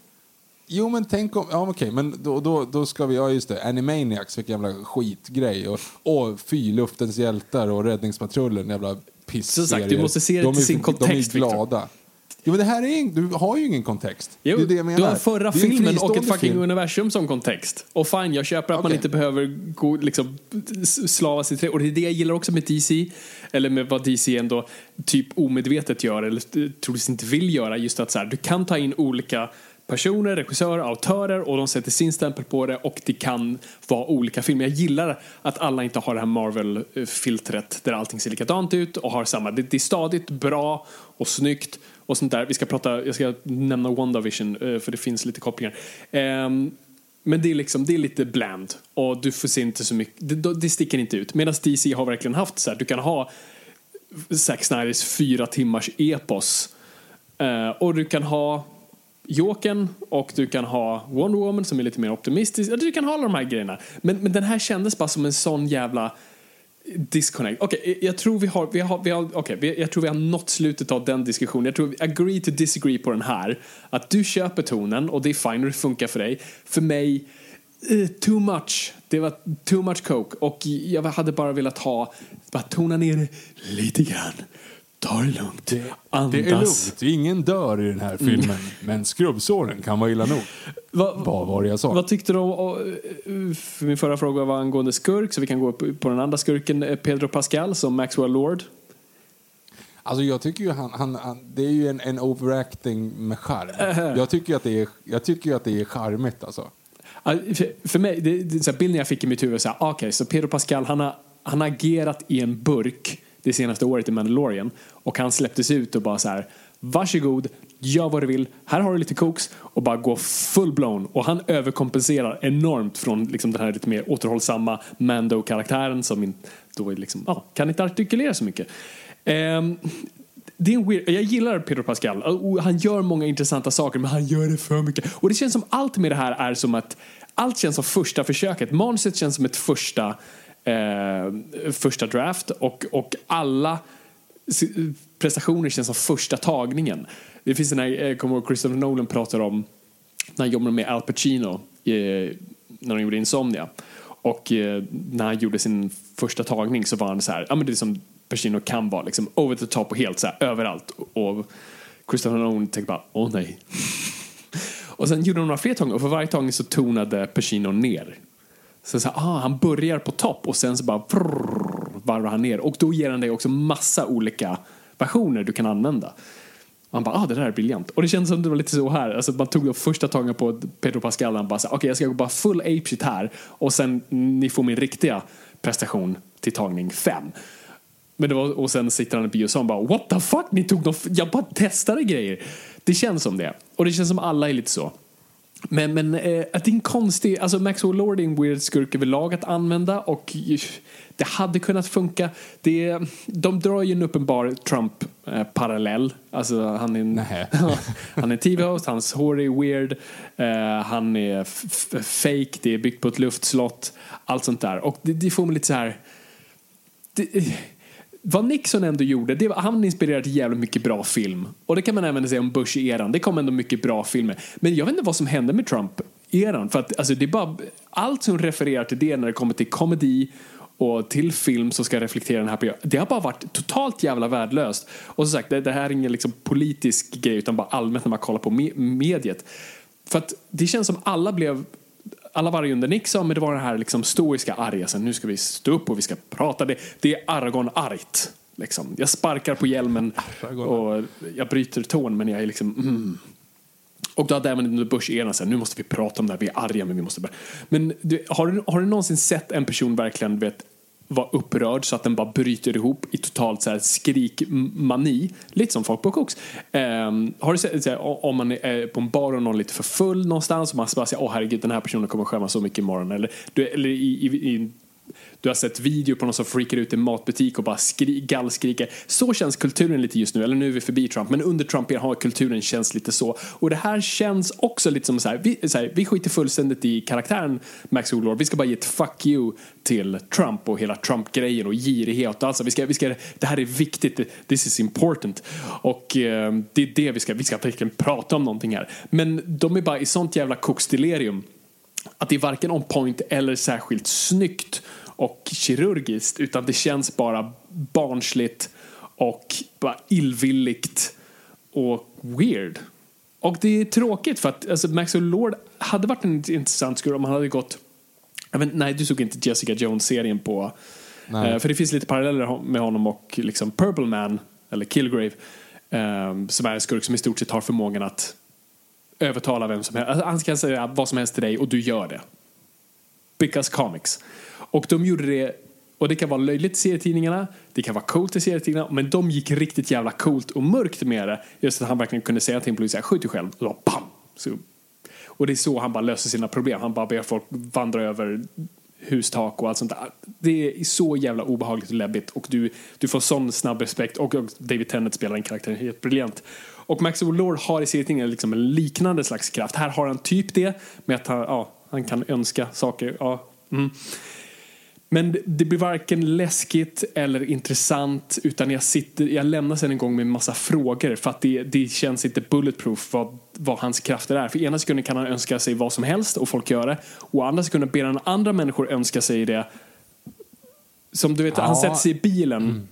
jo, men tänk om... Ja, okej, men då, då, då ska vi... Ja, just det. Animaniacs, vilken jävla skitgrej. Och, och fy, luftens hjältar och räddningspatrullen, jävla piss
Som sagt, du måste se det
de
till
är,
sin kontext,
De är
Victor.
Jo, men det här är du har ju ingen kontext.
Jo,
det är det jag menar.
du har förra filmen och ett fucking
film.
universum som kontext. Och fine, jag köper att man
Okej.
inte behöver gå, liksom, slava sig till det. Och det är det jag gillar också med DC. Eller med vad DC ändå typ omedvetet gör, eller troligtvis inte vill göra. Just att så här, du kan ta in olika personer, regissörer, autörer och de sätter sin stämpel på det och det kan vara olika filmer. Jag gillar att alla inte har det här Marvel-filtret där allting ser likadant ut och har samma. Det, det är stadigt, bra och snyggt och sånt där. Vi ska prata, jag ska nämna WandaVision eh, för det finns lite kopplingar. Ehm, men det är, liksom, det är lite bland och du får se inte så mycket, det, det sticker inte ut. Medan DC har verkligen haft så här, du kan ha Zack Snyders fyra timmars epos eh, och du kan ha Jokern och du kan ha Wonder Woman som är lite mer optimistisk. Ja, Du kan ha alla de här grejerna. Men, men den här kändes bara som en sån jävla disconnect. Okej, jag tror vi har, vi har, vi har okej, jag tror vi har nått slutet av den diskussionen. Jag tror vi agree to disagree på den här. Att du köper tonen och det är fine och det funkar för dig. För mig, eh, too much. Det var too much coke och jag hade bara velat ha, bara tona ner det lite grann. Ta det lugnt. Andas.
Det är lugnt. Ingen dör i den här filmen. Men skrubbsåren kan vara illa nog.
Va,
Vad var det jag sa?
Vad tyckte du om, eh, min förra fråga var angående skurk, så vi kan gå på den andra skurken, eh, Pedro Pascal som Maxwell Lord.
Alltså jag tycker ju han, han, han det är ju en, en overacting med charm. Jag tycker ju att det är, jag tycker att det är charmigt alltså.
För, mig, det, det, så bilden jag fick i mitt huvud, så här, okej, så Pedro Pascal, han har, han har agerat i en burk det senaste året i Mandalorian och han släpptes ut och bara så här, varsågod, gör vad du vill, här har du lite koks och bara gå full-blown och han överkompenserar enormt från liksom, den här lite mer återhållsamma Mando-karaktären som in, då är liksom, ja, kan inte artikulera så mycket. Um, det är en weird, jag gillar Pedro Pascal. Och Han gör många intressanta saker, men han gör det för mycket. Och det känns som allt med det här är som att allt känns som första försöket. Manuset känns som ett första, eh, första draft och, och alla prestationer känns som första tagningen. Det finns den här, jag kommer ihåg Christopher Nolan pratar om när han jobbade med Al Pacino eh, när de gjorde Insomnia. Och eh, när han gjorde sin första tagning så var han så här, ja men det är som Pacino kan vara, liksom over the top och helt så här överallt. Och Christopher Nolan tänkte bara, åh nej. och sen gjorde de några fler tagningar och för varje tagning så tonade Pacino ner. Så, så här, ah, han börjar på topp och sen så bara vrrr, varvar han ner. Och då ger han dig också massa olika versioner du kan använda. Han bara, ah det där är briljant. Och det kändes som det var lite så här. Alltså man tog de första tagen på Pedro Pascal och han bara, okej okay, okej jag ska gå bara full ape shit här. Och sen ni får min riktiga prestation till tagning fem. Men det var, och sen sitter han i bio och bara, what the fuck, ni tog de, jag bara testade grejer. Det känns som det. Och det känns som alla är lite så. Men, men eh, att det är en konstig, alltså Maxwell Lord är en weird skurk överlag att använda och det hade kunnat funka. Det, de drar ju en uppenbar Trump-parallell. Alltså han är en, han är TV-host, hans hår är weird, eh, han är fake, det är byggt på ett luftslott, allt sånt där. Och det, det får mig lite så här det, vad Nixon ändå gjorde, det var, han inspirerade till jävligt mycket bra film. Och det kan man även säga om Bush-eran, det kom ändå mycket bra filmer. Men jag vet inte vad som hände med Trump-eran. För att alltså, det är bara, allt som refererar till det när det kommer till komedi och till film som ska reflektera den här perioden, det har bara varit totalt jävla värdelöst. Och som sagt, det, det här är ingen liksom politisk grej utan bara allmänt när man kollar på me- mediet. För att det känns som alla blev alla var ju under Nixon, men det var det här liksom stoiska arga. Sen nu ska vi stå upp och vi ska prata. Det, det är Aragorn-argt. Liksom. Jag sparkar på hjälmen och jag bryter tån, men jag är liksom... Mm. Och då hade även under Bush-eran sen, nu måste vi prata om det här, vi är arga men vi måste bara... Men du, har, du, har du någonsin sett en person verkligen vet, vara upprörd så att den bara bryter ihop i totalt så här skrikmani? Lite som folk på koks. Um, ehm, har du sett, så här, om man är på en bar och någon är lite för full någonstans och man bara säger åh herregud den här personen kommer skämmas så mycket imorgon. Eller, du, eller i, i, i du har sett video på någon som freakar ut i en matbutik och bara skri, gallskriker. Så känns kulturen lite just nu, eller nu är vi förbi Trump, men under Trump har kulturen känns lite så. Och det här känns också lite som så här, vi, så här, vi skiter fullständigt i karaktären Max Lord. Vi ska bara ge ett fuck you till Trump och hela Trump-grejen och girighet och alltså, vi ska, vi ska, det här är viktigt, this is important. Och eh, det är det vi ska, vi ska verkligen prata om någonting här. Men de är bara i sånt jävla koksdelirium att det är varken on point eller särskilt snyggt och kirurgiskt utan det känns bara barnsligt och bara illvilligt och weird. Och det är tråkigt för att alltså, Maxwell Lord hade varit en intressant skurk om han hade gått vet, nej, du såg inte Jessica Jones-serien på... Eh, för det finns lite paralleller med honom och liksom Purple Man, eller Killgrave, eh, som är en skurk som i stort sett har förmågan att övertala vem som helst. Alltså, han kan säga vad som helst till dig och du gör det. Because comics. Och de gjorde det, och det kan vara löjligt i serietidningarna, det kan vara coolt i serietidningarna, men de gick riktigt jävla coolt och mörkt med det. Just att han verkligen kunde säga till en polis, skjut dig själv, och då bam! Så, och det är så han bara löser sina problem. Han bara ber folk vandra över hustak och allt sånt där. Det är så jävla obehagligt och läbbigt och du, du får sån snabb respekt och, och David Tennant spelar en karaktär helt briljant. Och Max O'Lore har i serietidningen liksom en liknande slags kraft. Här har han typ det med att han, ja, han kan önska saker. Ja, mm. Men det blir varken läskigt eller intressant utan jag, sitter, jag lämnar sen en gång med en massa frågor för att det, det känns inte bulletproof vad, vad hans krafter är. För ena sekunden kan han önska sig vad som helst och folk gör det. Och andra sekunden ber han andra människor önska sig det. Som du vet,
Ja.
han sätter sig i bilen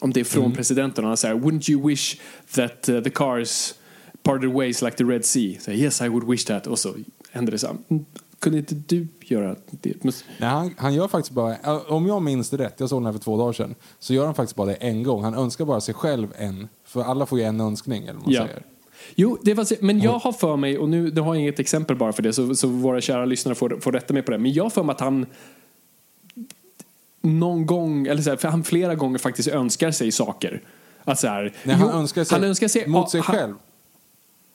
om det är från presidenten och han säger Wouldn't you wish that uh, the cars parted ways like the Red Sea? Så, yes I would wish that. Och så händer det så här. "Mm, Kunde inte du göra det?
Nej, han, han gör faktiskt bara, om jag minns det rätt, jag såg den här för två dagar sedan, så gör han faktiskt bara det en gång. Han önskar bara sig själv en, för alla får ju en önskning eller vad
Ja.
säger.
Jo, det var, men jag har för mig, och nu det har jag inget exempel bara för det, så, så våra kära lyssnare får, får rätta mig på det, men jag har för mig att han någon gång, eller så här, för han flera gånger faktiskt önskar sig saker. Att så här,
Nej, han,
jo,
önskar sig,
han önskar sig
mot sig
han-
själv.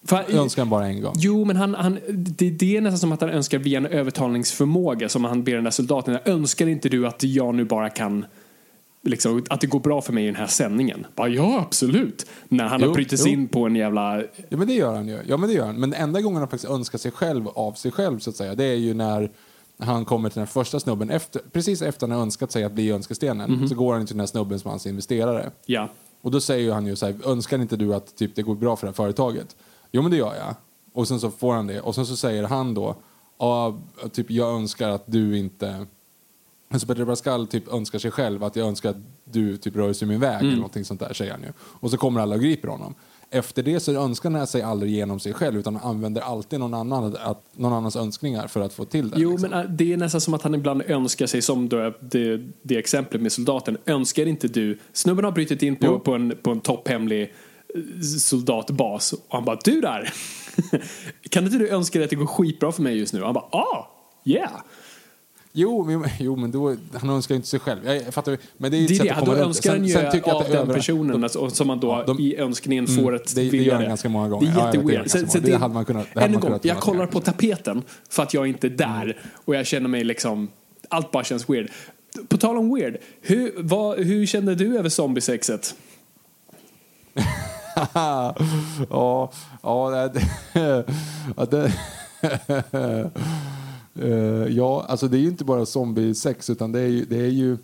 För
önskar han bara en gång.
Jo, men han, han, det, det är nästan som att han önskar via en övertalningsförmåga som han ber den där soldaten. Önskar inte du att jag nu bara kan Liksom, att det går bra för mig i den här sändningen. Bara, ja, absolut. När han
Jo,
har brutit sig in på en jävla...
Ja men det gör han ju. Ja men det gör han. Men enda gången han faktiskt önskar sig själv av sig själv så att säga, det är ju när han kommer till den första snubben, efter, precis efter han har önskat sig att bli önskestenen,
Mhm.
så går han till den här snubben som är hans investerare.
Ja.
Och då säger han ju så här, önskar inte du att typ, det går bra för det här företaget? Jo men det gör jag. Och sen så får han det. Och sen så säger han då, ja, typ jag önskar att du inte... Alltså Pedro Pascal typ önskar sig själv att jag önskar att du typ rör sig min väg eller någonting sånt där säger han ju. Och så kommer alla och griper honom. Efter det så önskar han sig aldrig genom sig själv utan använder alltid någon, annan, att, någon annans önskningar för att få till det.
Jo,
liksom.
men äh, det är nästan som att han ibland önskar sig, som då, det, det exemplet med soldaten. Önskar inte du, snubben har brutit in på,
Jo.
på en, på en topphemlig soldatbas och han bara, du där! kan inte du önska dig att det går skitbra för mig just nu? Och han bara, ah, yeah!
Jo, men, jo, men då, han önskar ju inte sig själv. Jag, fattar, men det är ju
Det är det, då önskar
Sen-
han ju
sen tycker jag
av
det
den
över-
personen alltså, som man då
Ja, de-
i önskningen
Mm,
får ett
det- det gör han ganska många gånger.
Det är
Ja, det
jätteweird.
ganska
så
många. Det hade man kunnat- det hade man
gång,
kunnat
jag kollar på tapeten för att jag inte är där och jag känner mig liksom, allt bara känns weird. På tal om weird, hur, vad, hur kände du över zombiesexet?
ja, ja, det, ja, det, Eh, ja, alltså det är ju inte bara zombie-sex utan det är ju, det är ju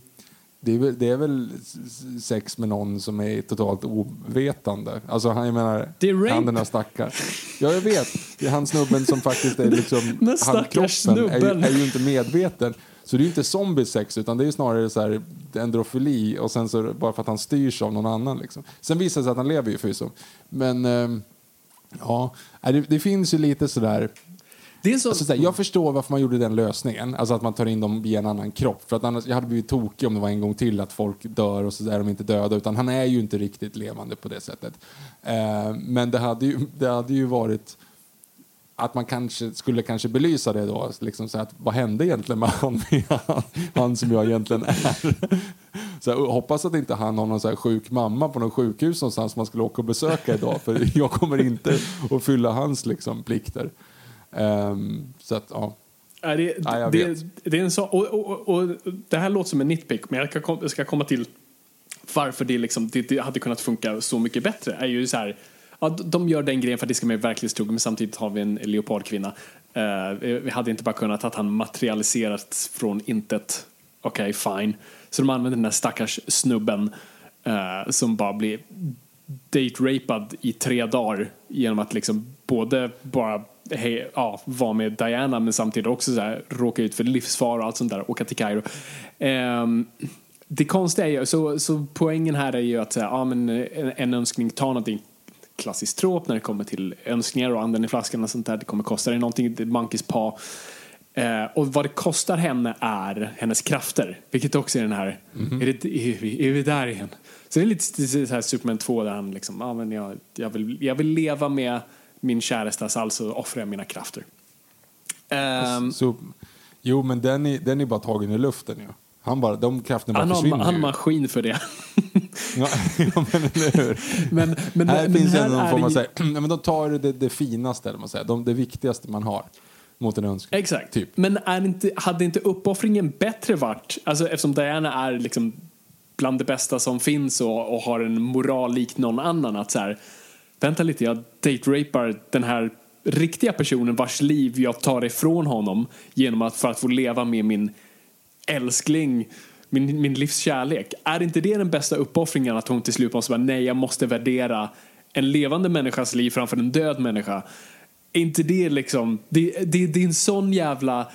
det är, väl, det är väl sex med någon som är totalt ovetande. Alltså han, jag menar,
Det är rape.
han den där stackaren. Ja, jag vet. Det är han snubben som faktiskt är liksom...
Den stackars
kroppen är
snubben.
är ju inte medveten. Så det är ju inte zombie-sex utan det är snarare så här endrofili och sen så bara för att han styrs av någon annan liksom. Sen visar det sig att han lever ju förvisso. Men ehm, ja, nej, det, det finns ju lite sådär
Det är så,
Alltså, så här, jag förstår varför man gjorde den lösningen, alltså att man tar in dem via en annan kropp. För att annars, jag hade blivit tokig om det var en gång till att folk dör och så är de inte döda. Utan han är ju inte riktigt levande på det sättet. Eh, men det hade, ju, det hade ju varit att man kanske skulle kanske belysa det då. Liksom så att, vad hände egentligen med han, han, som jag egentligen är? Så här, hoppas att inte han har någon så här sjuk mamma på något sjukhus någonstans som man skulle åka och besöka idag. För jag kommer inte att fylla hans liksom, plikter. Ehm, så att, ja.
Det,
Ja, jag
det,
vet.
det är en så, och, och, och, och det här låter som en nitpick, men jag ska, kom, jag ska komma till varför det, liksom, det, det hade kunnat funka så mycket bättre. är ju så här, ja, de- gör den grejen för att det ska vara verklighetstroget, men samtidigt har vi en leopardkvinna. Uh, vi hade inte bara kunnat att han materialiserats från intet. Okej, fine. Så de använder den där stackars snubben uh, som bara blir date-rapad i tre dagar genom att liksom både bara hej, ja, vara med Diana men samtidigt också så här, råka ut för livsfara och allt sånt där, åka till Kairo. Um, det konstiga är ju, så, så poängen här är ju att ja, men en, en önskning tar någonting klassisk trop när det kommer till önskningar och anden i flaskan och sånt där. Det kommer kosta dig någonting, det är Monkeys paw. Eh, och vad det kostar henne är hennes krafter. Vilket också är den här, är, det, är, vi, är vi där igen? Så det är lite så här Superman 2 där han liksom, ja men jag, jag, vill, jag vill leva med min käresta så alltså offrar jag mina krafter. Ehm,
Så, jo, men den är, den är bara tagen i luften ju. Han bara, de krafterna bara
han har
försvinner
han har maskin för det.
Ja, men eller hur?
men, men,
här
men
finns
här
ändå någon form av,
ju-
ja, men de tar det, det finaste, eller man säger, de, det viktigaste man har mot en önskan.
Exakt.
Typ.
Men är inte, hade inte uppoffringen bättre varit, alltså eftersom Diana är liksom bland det bästa som finns och, och har en moral lik någon annan att så här, vänta lite, jag date-rapar den här riktiga personen vars liv jag tar ifrån honom genom att för att få leva med min älskling, min, min livs kärlek. Är inte det den bästa uppoffringen att hon till slut måste bara, nej jag måste värdera en levande människas liv framför en död människa. Är inte det liksom, det, det, det är en sån jävla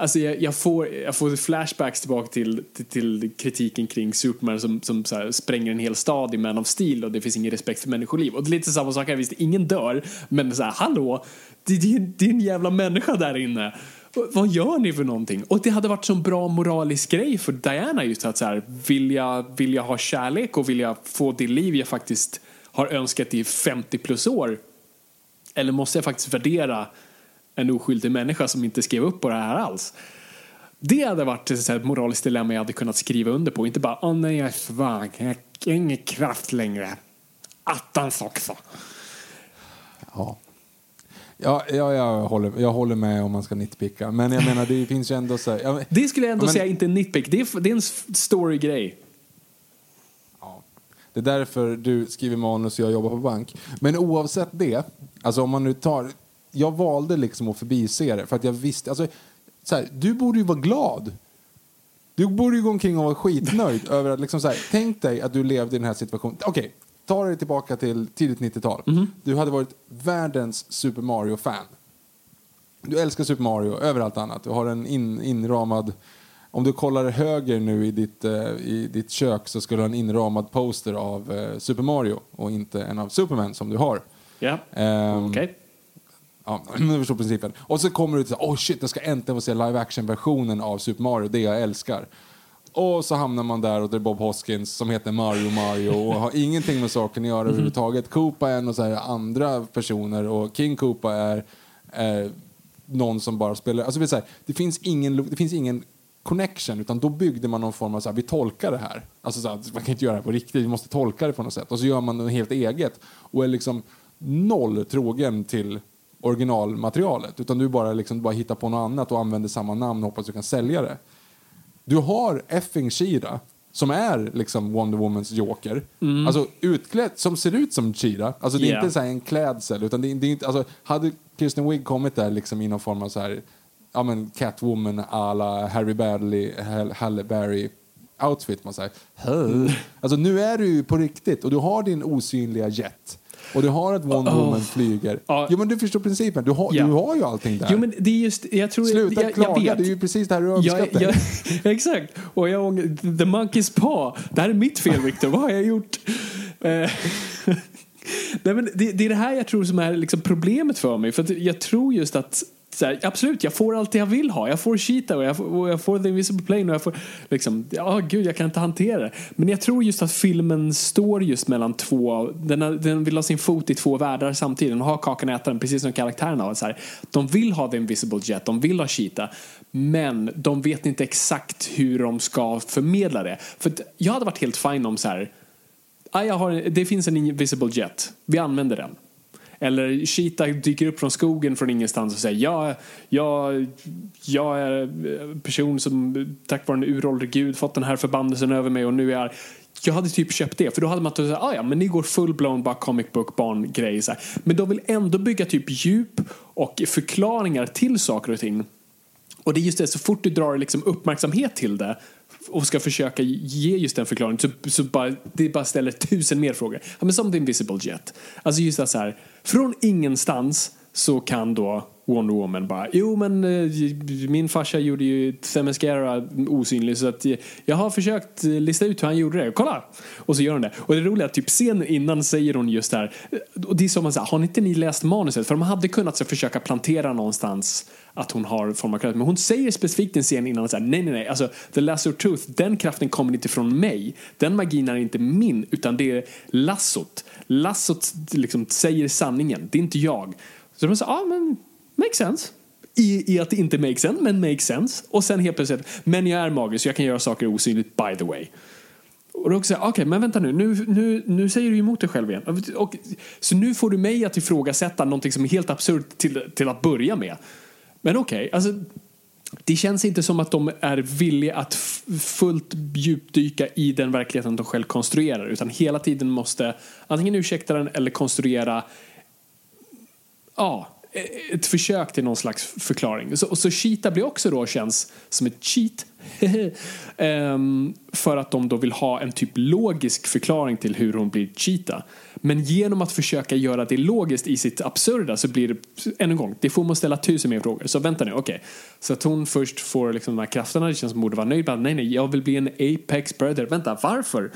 Alltså jag, jag, får, jag får flashbacks tillbaka till, till, till kritiken kring Superman som, som så här spränger en hel stad i Man of Steel och det finns ingen respekt för människoliv. Och det är lite samma sak här, visst ingen dör, men så här, hallå, det, det, det är en jävla människa där inne. Vad gör ni för någonting? Och det hade varit så bra moralisk grej för Diana just att så här, vill jag, vill jag ha kärlek och vill jag få det liv jag faktiskt har önskat i 50 plus år? Eller måste jag faktiskt värdera en oskyldig människa som inte skrev upp på det här alls? Det hade varit ett moraliskt dilemma jag hade kunnat skriva under på. Inte bara åh nej jag är svag, jag har ingen kraft längre. Attans också.
Ja. Ja, ja, jag, håller, jag håller med om man ska nitpicka. Men jag menar, det finns ju ändå så här, ja,
Det skulle jag ändå
men-
säga inte en nitpick. Det är, det är en story-grej.
Ja. Det är därför du skriver manus och jag jobbar på bank. Men oavsett det, alltså om man nu tar... Jag valde liksom att förbise det för att jag visste... Alltså, så här, du borde ju vara glad. Du borde ju gå omkring och vara skitnöjd över att liksom så här, tänk dig att du levde i den här situationen. Okej, ta dig tillbaka till tidigt 90-tal. Du hade varit världens Super Mario-fan. Du älskar Super Mario över allt annat. Du har en in, inramad... Om du kollar höger nu i ditt, eh, i ditt kök så skulle du ha en inramad poster av eh, Super Mario och inte en av Superman som du har.
Ja,
Ehm,
okej.
Ja, du förstår principen. Och så kommer du till oh shit, jag ska äntligen få se live action-versionen av Super Mario, det jag älskar. Och så hamnar man där och det är Bob Hoskins som heter Mario Mario och har ingenting med saken att göra överhuvudtaget. Koopa är en så här andra personer och King Koopa är eh, någon som bara spelar... Alltså det, är här, det, finns ingen, det finns ingen connection utan då byggde man någon form av så här, vi tolkar det här. Alltså så här, man kan inte göra det på riktigt, vi måste tolka det på något sätt. Och så gör man något helt eget och är liksom noll trogen till originalmaterialet. Utan du bara, liksom, bara hittar på något annat och använder samma namn och hoppas du kan sälja det. Du har effing Shira som är liksom Wonder Womans joker. Alltså utklädd, som ser ut som Shira. Alltså det är
Yeah.
inte så här en klädsel utan det är, det är inte, alltså hade Kirsten Wigg kommit där liksom i någon form av så här, ja men Catwoman alla Harry Badley, Hall- Halle Berry outfit man säger. Alltså nu är du ju på riktigt och du har din osynliga jet. Och du har ett Wonder
Oh.
Woman flyger.
Ja.
Jo men du förstår principen, du har,
Ja.
du har ju allting där.
Jo men det är just, jag tror...
Sluta
jag,
klaga,
jag vet.
det är ju precis det här du önskat
jag,
dig.
Exakt. Och jag ångrar, The Monkey's Paw. Det här är mitt fel Victor, vad har jag gjort? Eh, Nej, men det, det är det här jag tror som är liksom problemet för mig. För jag tror just att här, absolut, jag får allt jag vill ha. Jag får Cheetah och jag får, och jag får The Invisible Plane och jag får liksom, ja gud jag kan inte hantera det. Men jag tror just att filmen står just mellan två, den, har- den vill ha sin fot i två världar samtidigt. Den har kakan och äta den, precis som karaktärerna har. Så här, de vill ha The Invisible Jet, de vill ha Cheetah. Men de vet inte exakt hur de ska förmedla det. För jag hade varit helt fine om så här, ah, jag har, det finns en Invisible Jet, vi använder den. Eller Cheetah dyker upp från skogen från ingenstans och säger jag, jag, jag är en person som tack vare en uråldrig gud fått den här förbannelsen över mig och nu är jag jag hade typ köpt det, för då hade man typ sagt ah, ja men ni går full-blown bara comic book barn-grej. Men de vill ändå bygga typ djup och förklaringar till saker och ting. Och det är just det, så fort du drar liksom uppmärksamhet till det och ska försöka ge just den förklaringen så, så bara, det bara ställer tusen mer frågor. Ja, men som The Invisible Jet. Alltså just så här, från ingenstans så kan då Wonder Woman bara, jo men eh, min farsa gjorde ju Themyscira osynlig så att eh, jag har försökt eh, lista ut hur han gjorde det. Kolla! Och så gör hon det. Och det roliga är att typ scenen innan säger hon just det här. Och det är som man säger, har inte ni läst manuset? För de hade kunnat så, försöka plantera någonstans att hon har form av kraft. Men hon säger specifikt i en scen innan att nej nej nej, alltså the lasso truth, den kraften kommer inte från mig. Den magin är inte min, utan det är lassot. Lassot liksom säger sanningen, det är inte jag. Så de säger, ja men Makes sense. I, I att det inte makes sense, men makes sense. Och sen helt plötsligt, men jag är magisk jag kan göra saker osynligt by the way. Och då också okej, okay, men vänta nu, nu, nu, nu säger du emot dig själv igen. Och, så nu får du mig att ifrågasätta någonting som är helt absurt till, till att börja med. Men okej, okay, alltså det känns inte som att de är villiga att fullt djupdyka i den verkligheten de själv konstruerar utan hela tiden måste antingen ursäkta den eller konstruera ja, e-, ett försök till någon slags förklaring. Så, så Cheetah blir också då känns som ett cheat um, för att de då vill ha en typ logisk förklaring till hur hon blir Cheetah. Men genom att försöka göra det logiskt i sitt absurda så blir det, än en gång, det får man ställa tusen mer frågor. Så vänta nu, okej. Okay. Så att hon först får liksom de här krafterna, det känns som hon borde vara nöjd. Men nej, nej, jag vill bli en apex predator. Vänta, varför?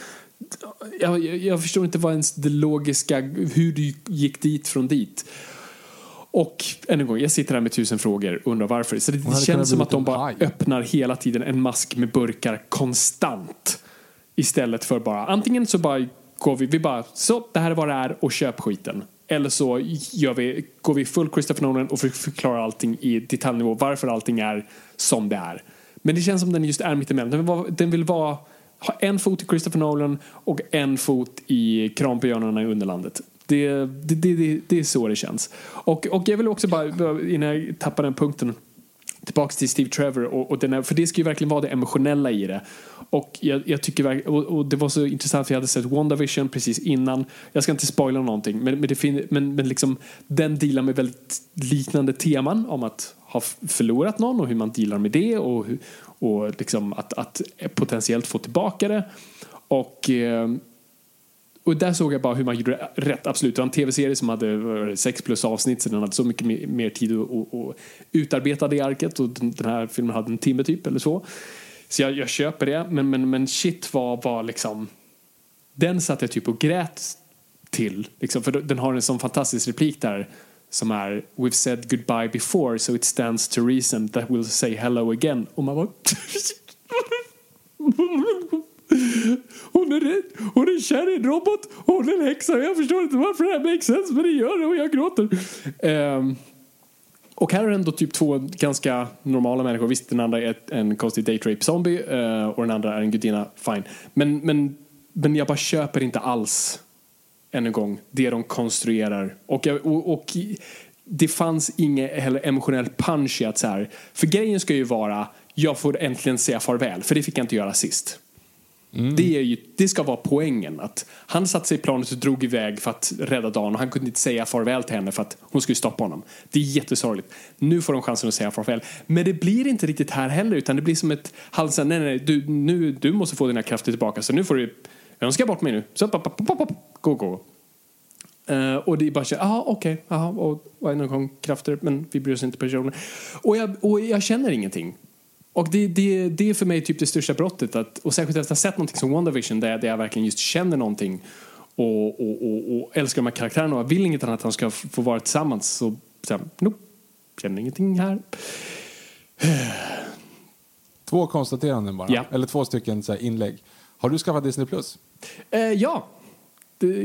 Jag, jag, jag förstår inte vad ens det logiska, hur du gick dit från dit. Och än en gång, jag sitter här med tusen frågor och undrar varför. Så det, det känns som att de bara high. öppnar hela tiden en mask med burkar konstant. Istället för bara, antingen så bara går vi, vi bara, så det här är vad det är och köp skiten. Eller så gör vi, går vi full Christopher Nolan och förklarar allting i detaljnivå, varför allting är som det är. Men det känns som den just är mittemellan. Den vill vara, den vill vara ha en fot i Christopher Nolan och en fot i Kranbjörnarna i Underlandet. Det, det, det, det, är så det känns. Och, och jag vill också bara, innan jag tappar den punkten, tillbaka till Steve Trevor och, och den här, för det ska ju verkligen vara det emotionella i det. Och jag, jag tycker och, och, det var så intressant för jag hade sett WandaVision precis innan. Jag ska inte spoila någonting men, men, det men, men liksom, den dealar med väldigt liknande teman om att ha förlorat någon och hur man dealar med det och, och liksom att, att potentiellt få tillbaka det. Och eh, och där såg jag bara hur man gjorde rätt, absolut. Det var en tv-serie som hade sex plus avsnitt så den hade så mycket mer tid att, att utarbeta det arket och den här filmen hade en timme typ eller så. Så jag, jag köper det, men, men, men shit var, var liksom den satt jag typ och grät till, liksom, för den har en sån fantastisk replik där som är We've said goodbye before so it stands to reason that we'll say hello again. Och man bara Hon är rädd, hon är kär i en robot, hon är en häxa. Jag förstår inte varför det här makes sense, men det gör det och jag gråter. Um, och här är ändå typ två ganska normala människor. Visst, den andra är en konstig date zombie uh, och den andra är en gudinna, fine. Men, men, men jag bara köper inte alls, än en gång, det de konstruerar. Och, jag, och, och det fanns ingen heller emotionell punch i att så här, för grejen ska ju vara, jag får äntligen säga farväl, för det fick jag inte göra sist. Mm. Det, är ju, det ska vara poängen. Att han satte sig i planet och drog iväg för att rädda dagen och han kunde inte säga farväl till henne för att hon skulle stoppa honom. Det är jättesorgligt. Nu får de chansen att säga farväl. Men det blir inte riktigt här heller utan det blir som ett halsen, nej nej, du, nu, du måste få dina krafter tillbaka så nu får du önska bort mig nu. Så, pop, pop, pop, gå, gå. Uh, och det är bara så, jaha okej, okay, aha, och, och en gång krafter, men vi bryr oss inte personer. Och jag, och jag känner ingenting. Och det, det, det är för mig typ det största brottet. Att, och särskilt efter att ha sett någonting som WandaVision där, där jag verkligen just känner någonting och, och, och, och älskar de här karaktärerna och vill inget annat än att de ska få vara tillsammans. Så, så nope, känner ingenting här.
Två konstateranden bara, ja. eller två stycken så inlägg. Har du skaffat Disney Plus?
Eh, ja,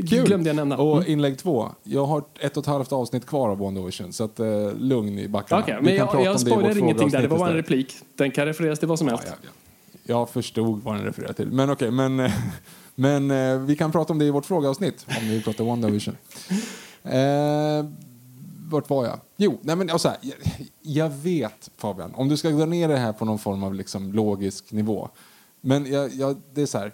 Kul. glömde jag nämna.
Och mm. inlägg två. Jag har ett och ett halvt avsnitt kvar av WandaVision så att, uh, lugn i backarna.
Okay, men jag, jag spoilar ingenting där, det var bara en replik. Den kan refereras till vad som helst. Ja, ja,
ja. Jag förstod vad den refererar till. Men okej, okay, men, men uh, vi kan prata om det i vårt frågeavsnitt om vi pratar WandaVision. uh, vart var jag? Jo, nej men alltså, jag, jag vet Fabian, om du ska dra ner det här på någon form av liksom, logisk nivå. Men jag, jag, det är så här,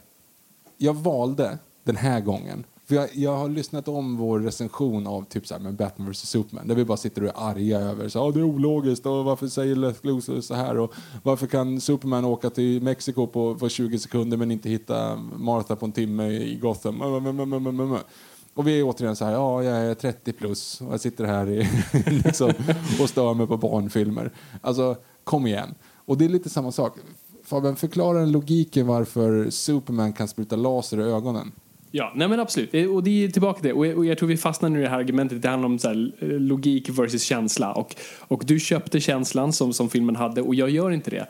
jag valde den här gången. För jag, jag har lyssnat om vår recension av typ så här, med Batman vs Superman där vi bara sitter och är arga över så, ah, det är ologiskt och varför säger Les Luthor så här och varför kan Superman åka till Mexiko på, på 20 sekunder men inte hitta Martha på en timme i Gotham. Mm, mm, mm, och vi är återigen så här, ja jag är 30 plus och jag sitter här i, liksom, och stör mig på barnfilmer. Alltså, kom igen. Och det är lite samma sak. Fabian, förklara den logiken varför Superman kan spruta laser i ögonen.
Ja, nej men absolut. Eh, Och det är tillbaka till det. Och jag- tror vi fastnar nu i det här argumentet. Det handlar om så här, eh, logik versus känsla. Och, och du köpte känslan som, som filmen hade och jag gör inte det.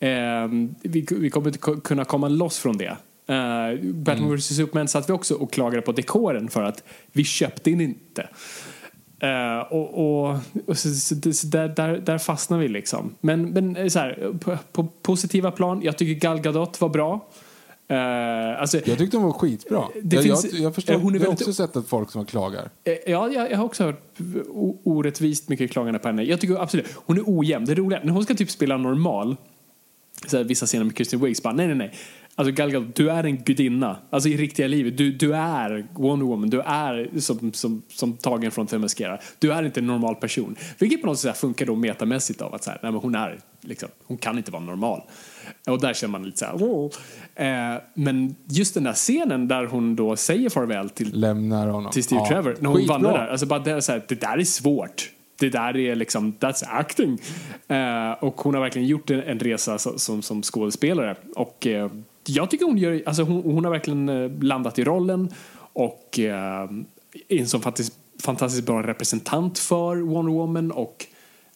Ehm, vi, vi kommer inte kunna komma loss från det. Uh, Batman vs Superman satt vi också och klagade på dekoren för att vi köpte den inte. Eh, och och, och så, så, så, där, där, där fastnar vi liksom. Men, men eh, så här, på, på positiva plan, jag tycker Gal Gadot var bra. Uh, alltså,
Jag tyckte hon var skitbra.
Det
jag,
finns-
jag, jag förstår,
eh, hon är
jag har
väldigt-
också sett att folk som klagar.
Eh, Ja, jag, jag har också hört orättvist mycket klagande på henne. Jag tycker absolut, hon är ojämn. Det roliga, när hon ska typ spela normal, så här, vissa scener med Kristen Wiig, så bara nej, nej, nej. Alltså Gal Gadot, du är en gudinna. Alltså i riktiga livet, du, du är Wonder Woman, du är som, som, som tagen från Themyscira. Du är inte en normal person. Vilket på något sätt funkar då metamässigt av att så här, nej, men hon är liksom, hon kan inte vara normal. Och där känner man lite så här, "Åh." eh, Men just den där scenen där hon då säger farväl till
Lämnar honom.
till Steve
Ja.
Trevor när hon
Skitbra.
vandrar där. Alltså bara det, så här, det där är svårt. Det där är liksom, that's acting. Eh, och hon har verkligen gjort en, en resa som, som, som skådespelare. Och eh, jag tycker hon gör, alltså hon, hon har verkligen eh, landat i rollen och eh, är en sån fantastiskt, fantastiskt bra representant för Wonder Woman och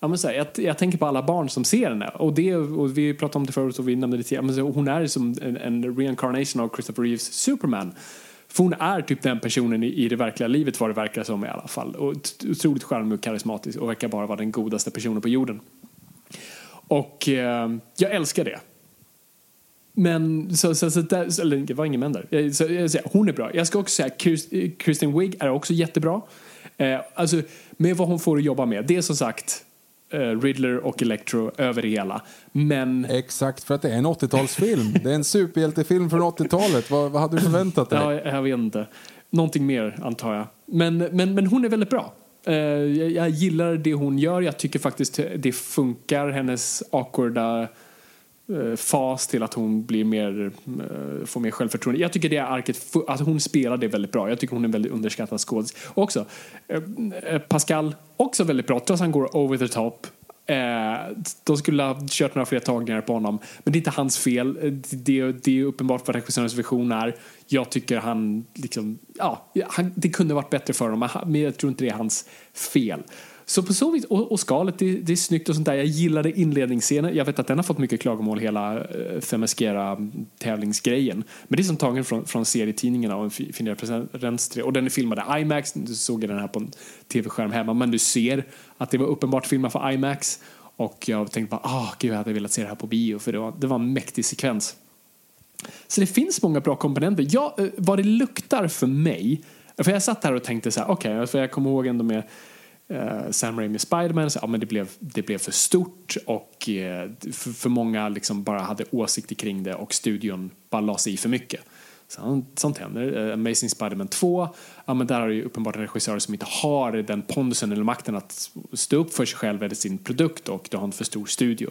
Ja, men så här, jag, jag tänker på alla barn som ser henne. Och, det, och vi pratade om det förut och vi nämnde det tidigare. Men så, hon är som en, en reincarnation av Christopher Reeves Superman. För hon är typ den personen i, i det verkliga livet vad det verkar som i alla fall. Och otroligt charmig och karismatisk och verkar bara vara den godaste personen på jorden. Och eh, jag älskar det. Men så, så, så där, så, eller det var ingen men där. Så, jag hon är bra. Jag ska också säga att eh, Kristen Wiig är också jättebra. Eh, alltså med vad hon får att jobba med. Det är som sagt Riddler och Electro över det hela. Men
Exakt, för att det är en 80-talsfilm. det är en superhjältefilm från 80-talet. Vad, vad hade du förväntat dig?
Ja, jag, vet inte. Någonting mer, antar jag. Men, men, men hon är väldigt bra. Eh, jag, jag gillar det hon gör. Jag tycker faktiskt det funkar, hennes awkwarda eh, Eh, fas till att hon blir mer, eh, får mer självförtroende. Jag tycker det arket, att hon spelar det väldigt bra. Jag tycker hon är en väldigt underskattad skådis. Också, eh, Pascal, också väldigt bra, trots att han går over the top. De skulle ha kört några fler tagningar på honom. Men det är inte hans fel. Det, Det, det är uppenbart vad regissörens vision är. Jag tycker han, liksom, ja, han, det kunde varit bättre för honom. men Men jag tror inte det är hans fel. Så på så vis, och, och skalet, det, det är snyggt och sånt där. Jag gillade inledningsscenen. Jag vet att den har fått mycket klagomål, hela eh, uh, Themyscira-tävlingsgrejen. Men det är som tagen från, från serietidningarna och en fin referens till det. Och den är filmad i IMAX. Du såg den här på en tv-skärm hemma. Men du ser att det var uppenbart filmat för IMAX. Och jag tänkte bara, ah, gud, jag hade velat se det här på bio. För det var, det var en mäktig sekvens. Så det finns många bra komponenter. Ja, eh, vad det luktar för mig. För jag satt här och tänkte så här, okej, okay, för jag kommer ihåg ändå med eh, Sam Raimi Spiderman, så, ja, men det, blev, det blev för stort och eh, för, för många liksom bara hade åsikter kring det och studion bara la sig i för mycket. Så, sånt händer. Eh, Amazing Spiderman 2, ja, men där har ju uppenbart regissörer som inte har den pondusen eller makten att stå upp för sig själv eller sin produkt och du har en för stor studio.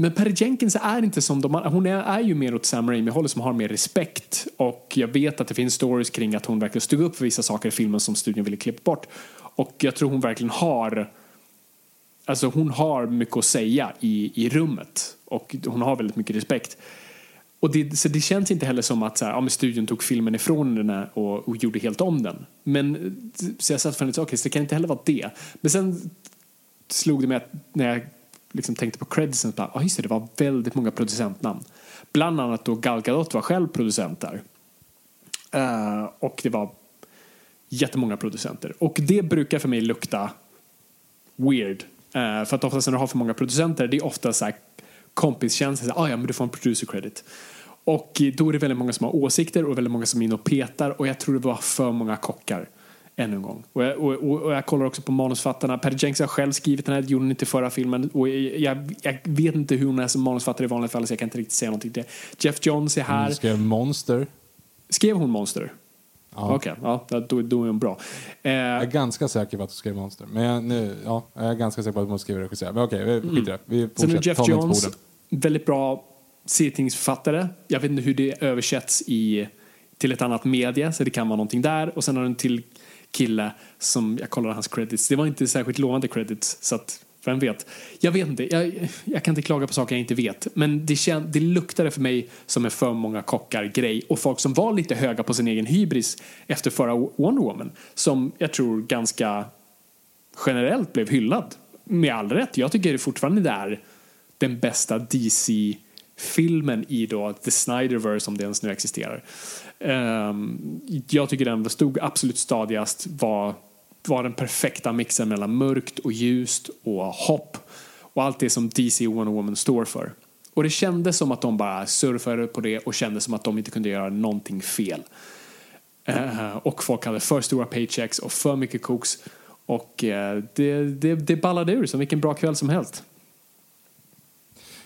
Men Perry Jenkins är inte som de Hon är, är ju mer åt Sam Raimi-hållet som har mer respekt. Och jag vet att det finns stories kring att hon verkligen stod upp för vissa saker i filmen som studion ville klippa bort. Och jag tror hon verkligen har Alltså hon har mycket att säga i, i rummet. Och hon har väldigt mycket respekt. Och det, så det känns inte heller som att så här, ja, men studion tog filmen ifrån henne och, och gjorde helt om den. Men så jag satt för henne, okay, så det kan inte heller vara det. Men sen slog det mig att när jag liksom tänkte på creditsen, bara, ah, just det, det var väldigt många producentnamn. Bland annat då Gal Gadot var själv producent där. Uh, och det var jättemånga producenter. Och det brukar för mig lukta weird. Eh, för att oftast när du har för många producenter, det är ofta så här kompiskänsla, ah, ja men du får en producer credit. Och då är det väldigt många som har åsikter och väldigt många som är inne och petar och jag tror det var för många kockar. Ännu en gång. Och jag, och, och, jag kollar också på manusfattarna. Perry Jenkins har själv skrivit den här, gjorde hon inte förra filmen. Och jag, jag, jag vet inte hur hon är som manusfattare i vanliga fall så jag kan inte riktigt säga någonting till det. Jeff Johns är här.
Hon skrev Monster.
Skrev hon Monster?
Ja.
Okej, ja, då, då är hon bra. Eh,
Jag är ganska säker på att hon skrev Monster. Men jag, nu, ja, jag är ganska säker på att hon skrev regissör. Men okej, vi skiter i det. Vi
Mm. Sen är
fortsätter.
Jeff Jones, väldigt bra serietidningsförfattare. Jag vet inte hur det översätts i till ett annat media, så det kan vara någonting där. Och sen har du en till kille som, jag kollade hans credits, det var inte särskilt lovande credits, så att vem vet? Jag vet inte, jag, jag kan inte klaga på saker jag inte vet. Men det, känd, det luktade för mig som en för många kockar-grej. Och folk som var lite höga på sin egen hybris efter förra Wonder Woman. Som jag tror ganska generellt blev hyllad. Med all rätt. Jag tycker det fortfarande det är den bästa DC-filmen i då The Snyderverse, om det ens nu existerar. Um, jag tycker den stod absolut stadigast, var var den perfekta mixen mellan mörkt och ljust och hopp och allt det som DC Wonder Woman står för. Och det kändes som att de bara surfade på det och kände som att de inte kunde göra någonting fel. Uh, och folk hade för stora paychecks och för mycket koks och uh, det, det, det ballade ur som vilken bra kväll som helst.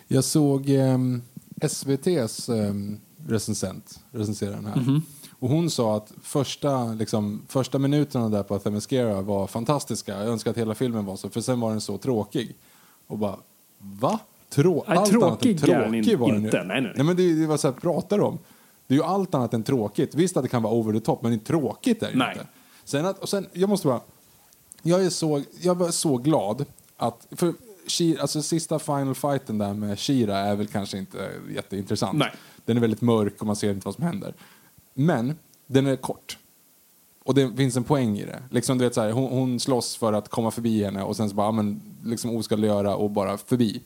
Jag såg um, SVTs um, recensent recensera den här. Mm -hmm. Och hon sa att första, liksom, första minuterna där på Themyscira var fantastiska. Jag önskar att hela filmen var så, för sen var den så tråkig. Och bara, va? Trå
nej, allt tråkig, annat än tråkig var den inte. Nej, nej.
nej men det, det var så här, pratar om. Det är ju allt annat än tråkigt. Visst att det kan vara over the top, men tråkigt är det nej. inte. Sen att, och sen, jag måste bara, jag är så, jag var så glad att, för Shira, alltså sista final fighten där med Shira är väl kanske inte jätteintressant.
Nej.
Den är väldigt mörk och man ser inte vad som händer. Men den är kort. Och det finns en poäng i det. Liksom, du vet, så här, hon, hon slåss för att komma förbi henne och sen så bara, men, liksom oskadliggöra och bara förbi.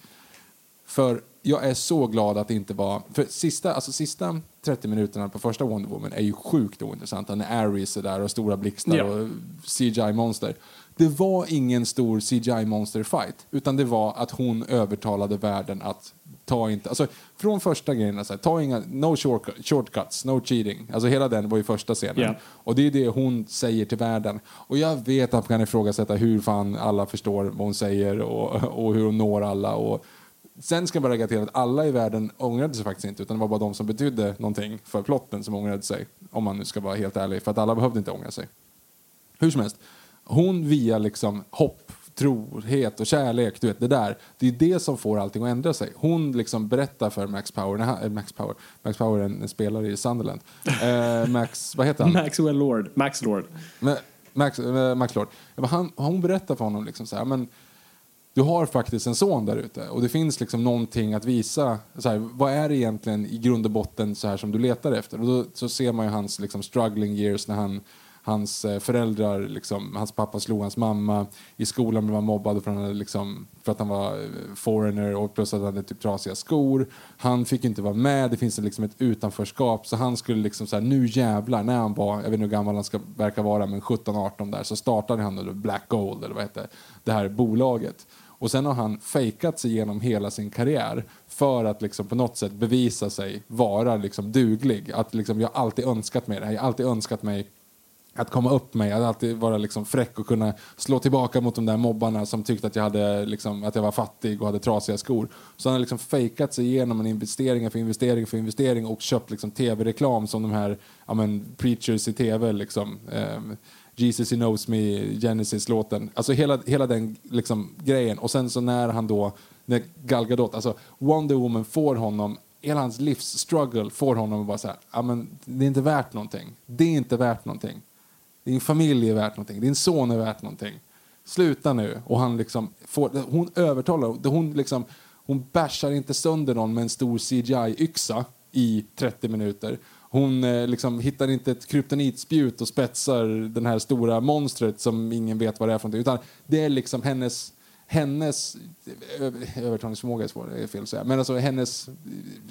För jag är så glad att det inte var... För sista, alltså sista 30 minuterna på första Wonder Woman är ju sjukt ointressanta. När Ares är där och stora blixtar ja. och CGI-monster. Det var ingen stor CGI-monster-fight. Utan det var att hon övertalade världen att ta inte, alltså från första grejen, alltså, ta inga, no shortcuts, no cheating. Alltså hela den var ju första scenen. Yeah. Och det är det hon säger till världen. Och jag vet att man kan ifrågasätta hur fan alla förstår vad hon säger och, och hur hon når alla. Och, Sen ska jag bara lägga till att alla i världen ångrade sig faktiskt inte utan det var bara de som betydde någonting för plotten som ångrade sig. Om man nu ska vara helt ärlig, för att alla behövde inte ångra sig. Hur som helst, hon via liksom hopp trohet och kärlek, du vet det där. Det är det som får allting att ändra sig. Hon liksom berättar för Max Power, nej, eh, Max Power, Max Power är en spelare i Sunderland. Eh, Max, vad heter han?
Maxwell Lord, Max Lord.
Max, eh, Max Lord. Han, hon berättar för honom liksom så här, men du har faktiskt en son där ute och det finns liksom någonting att visa. Så här, vad är det egentligen i grund och botten så här som du letar efter? Och då så ser man ju hans liksom struggling years när han hans eh, föräldrar, liksom, hans pappa slog hans mamma. I skolan blev han mobbad för, han liksom, för att han var eh, foreigner och plus att han hade typ trasiga skor. Han fick inte vara med, det finns liksom ett utanförskap. Så han skulle liksom så nu jävlar, när han var, jag vet inte hur gammal han ska, verkar vara, men 17-18 där, så startade han Black Gold, eller vad heter det här bolaget. Och sen har han fejkat sig genom hela sin karriär för att liksom på något sätt bevisa sig vara liksom duglig. Att liksom, jag har alltid önskat mig det här. Jag har alltid önskat mig att komma upp mig, att alltid vara liksom fräck och kunna slå tillbaka mot de där mobbarna som tyckte att jag, hade, liksom, att jag var fattig och hade trasiga skor. Så han har liksom fejkat sig igenom en investering för investering för investering och köpt liksom tv-reklam som de här ja, men, preachers i tv. Liksom, eh, Jesus he knows me, Genesis-låten. Alltså hela, hela den liksom, grejen. Och sen så när han då, när Gal Gadot, alltså Wonder Woman får honom hela hans livs struggle får honom att bara säga, ja men det är inte värt någonting. Det är inte värt någonting. Din familj är värt någonting. Din son är värt någonting. Sluta nu. Och han liksom får, hon övertalar. Hon, liksom, hon bashar inte sönder någon med en stor CGI-yxa i 30 minuter. Hon eh, liksom, hittar inte ett kryptonitspjut och spetsar den här stora monstret som ingen vet vad det är för någonting. Utan det är liksom hennes hennes eh, övertalningsförmåga är svår, är fel att säga, men alltså hennes eh,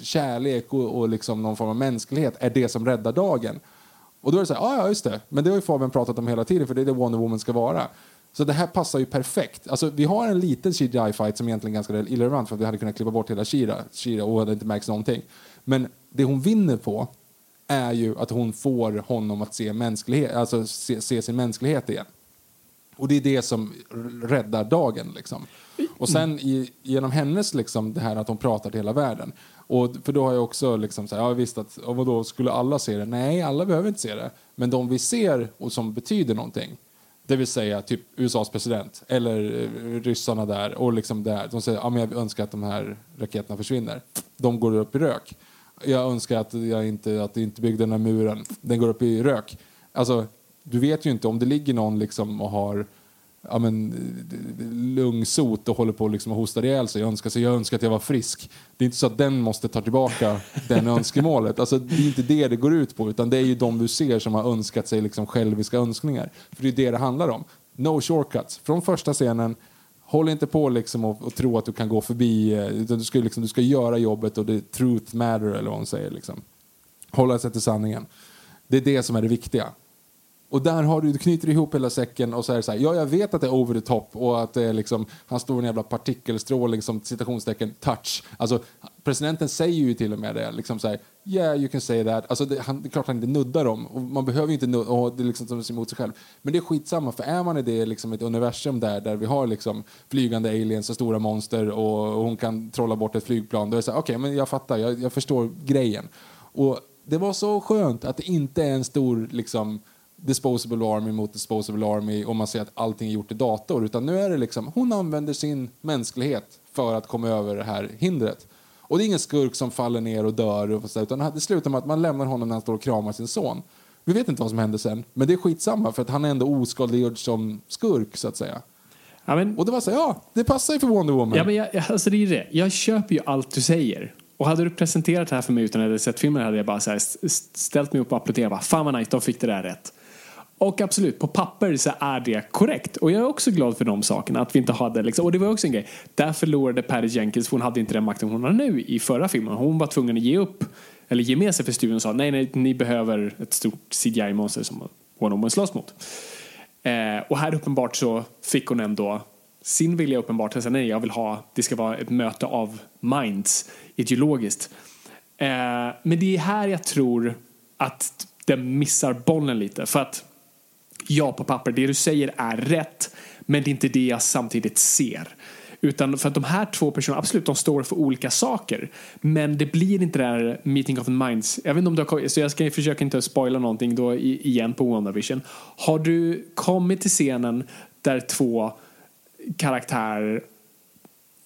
kärlek och, och liksom någon form av mänsklighet är det som räddar dagen. Och då är det så här, ah, ja just det, men det har ju Fabian pratat om hela tiden för det är det Wonder Woman ska vara. Så det här passar ju perfekt. Alltså, vi har en liten CGI-fight som egentligen är ganska irrelevant för att vi hade kunnat klippa bort hela Shira, Shira och hade inte märkt någonting. Men det hon vinner på är ju att hon får honom att se, mänsklighet, alltså se, se sin mänsklighet igen. Och det är det som räddar dagen. Liksom. Och sen i, genom hennes, liksom, det här att hon pratar till hela världen. Och för då har jag också liksom så här, ja, visst att, och vadå, skulle alla se det? Nej, alla behöver inte se det. Men de vi ser och som betyder någonting, det vill säga typ USAs president eller eh, ryssarna där och liksom där, de säger, ja men jag önskar att de här raketerna försvinner. De går upp i rök. jag önskar att, jag inte, att jag inte byggde den här muren. Den går upp i rök. Alltså, du vet ju inte om det ligger någon liksom och har ja, men, lungsot och håller på liksom och hostar ihjäl sig. Jag önskar, så jag önskar att jag var frisk. Det är inte så att den måste ta tillbaka den önskemålet. Alltså, det är inte det det går ut på, utan det är ju de du ser som har önskat sig liksom själviska önskningar. För det är det det handlar om. No shortcuts. Från första scenen, håll inte på liksom och, och tro att du kan gå förbi, eh, utan du ska, liksom, du ska göra jobbet och det truth matter eller vad hon säger. Liksom. Hålla sig till sanningen. Det är det som är det viktiga. Och där har du, du knyter ihop hela säcken och så är det så här, ja jag vet att det är over the top och att det är liksom, han står en jävla partikelstråling som citationstecken touch. Alltså presidenten säger ju till och med det, liksom så här, yeah you can say that. Alltså det, han, det är klart han inte nuddar dem och man behöver ju inte nudda, och det är liksom som emot sig själv. Men det är skitsamma för är man i det liksom ett universum där, där vi har liksom flygande aliens och stora monster och, och hon kan trolla bort ett flygplan, då är det så här, okej okay, men jag fattar, jag, jag förstår grejen. Och det var så skönt att det inte är en stor liksom disposable army mot disposable army och man ser att allting är gjort i dator. Utan nu är det liksom, hon använder sin mänsklighet för att komma över det här hindret. Och det är ingen skurk som faller ner och dör, och så, utan det slutar med att man lämnar honom när han står och kramar sin son. Vi vet inte vad som händer sen, men det är skitsamma för att han är ändå oskadliggjord som skurk så att säga.
Ja, men,
och det var så ja, det passar ju för Wonder Woman.
Ja, men jag, alltså det är det. Jag köper ju allt du säger. Och hade du presenterat det här för mig utan att jag hade sett filmen hade jag bara så här, ställt mig upp och applåderat. Bara, Fan vad nice, de fick det där rätt. Och absolut, på papper så är det korrekt. Och jag är också glad för de sakerna. Att vi inte hade liksom, och det var också en grej. Där förlorade Patty Jenkins, för hon hade inte den makten hon har nu i förra filmen. Hon var tvungen att ge upp, eller ge med sig för studion och sa nej, nej, ni behöver ett stort CGI-monster som Wonder Woman slåss mot. Eh, och här uppenbart så fick hon ändå sin vilja uppenbart att sa nej, jag vill ha, det ska vara ett möte av minds ideologiskt. Eh, men det är här jag tror att den missar bollen lite. För att ja, på papper, det du säger är rätt, men det är inte det jag samtidigt ser. Utan för att de här två personerna, absolut, de står för olika saker. Men det blir inte det där meeting of the minds. Jag vet inte om du har så jag ska försöka inte spoila någonting då igen på WandaVision. Har du kommit till scenen där två karaktärer